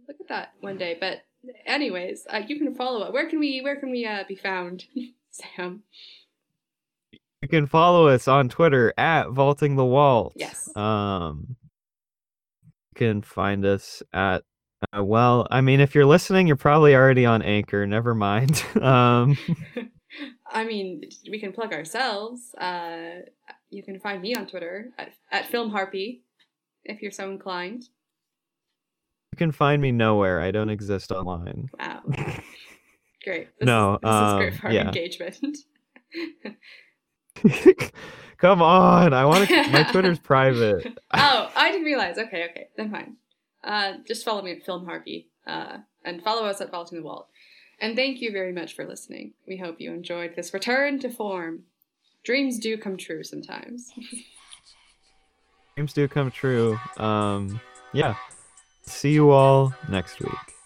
look at that one day. But anyways, uh, you can follow up. Where can we? Where can we uh, be found, Sam? You can follow us on Twitter at vaulting the Vault. Yes. Um, you can find us at. Uh, well, I mean, if you're listening, you're probably already on Anchor. Never mind. um, I mean, we can plug ourselves. Uh, you can find me on Twitter at, at Film Harpy, if you're so inclined. you can find me nowhere. I don't exist online. Wow, great. This No, is, this is great um, for our yeah. engagement. Come on, I want to. My Twitter's private. oh, I didn't realize. Okay, okay, then fine. Uh, just follow me at Film Harpy, uh, and follow us at Vaulting the Vault. And thank you very much for listening. We hope you enjoyed this return to form. Dreams do come true sometimes. Dreams do come true. Um, yeah. See you all next week.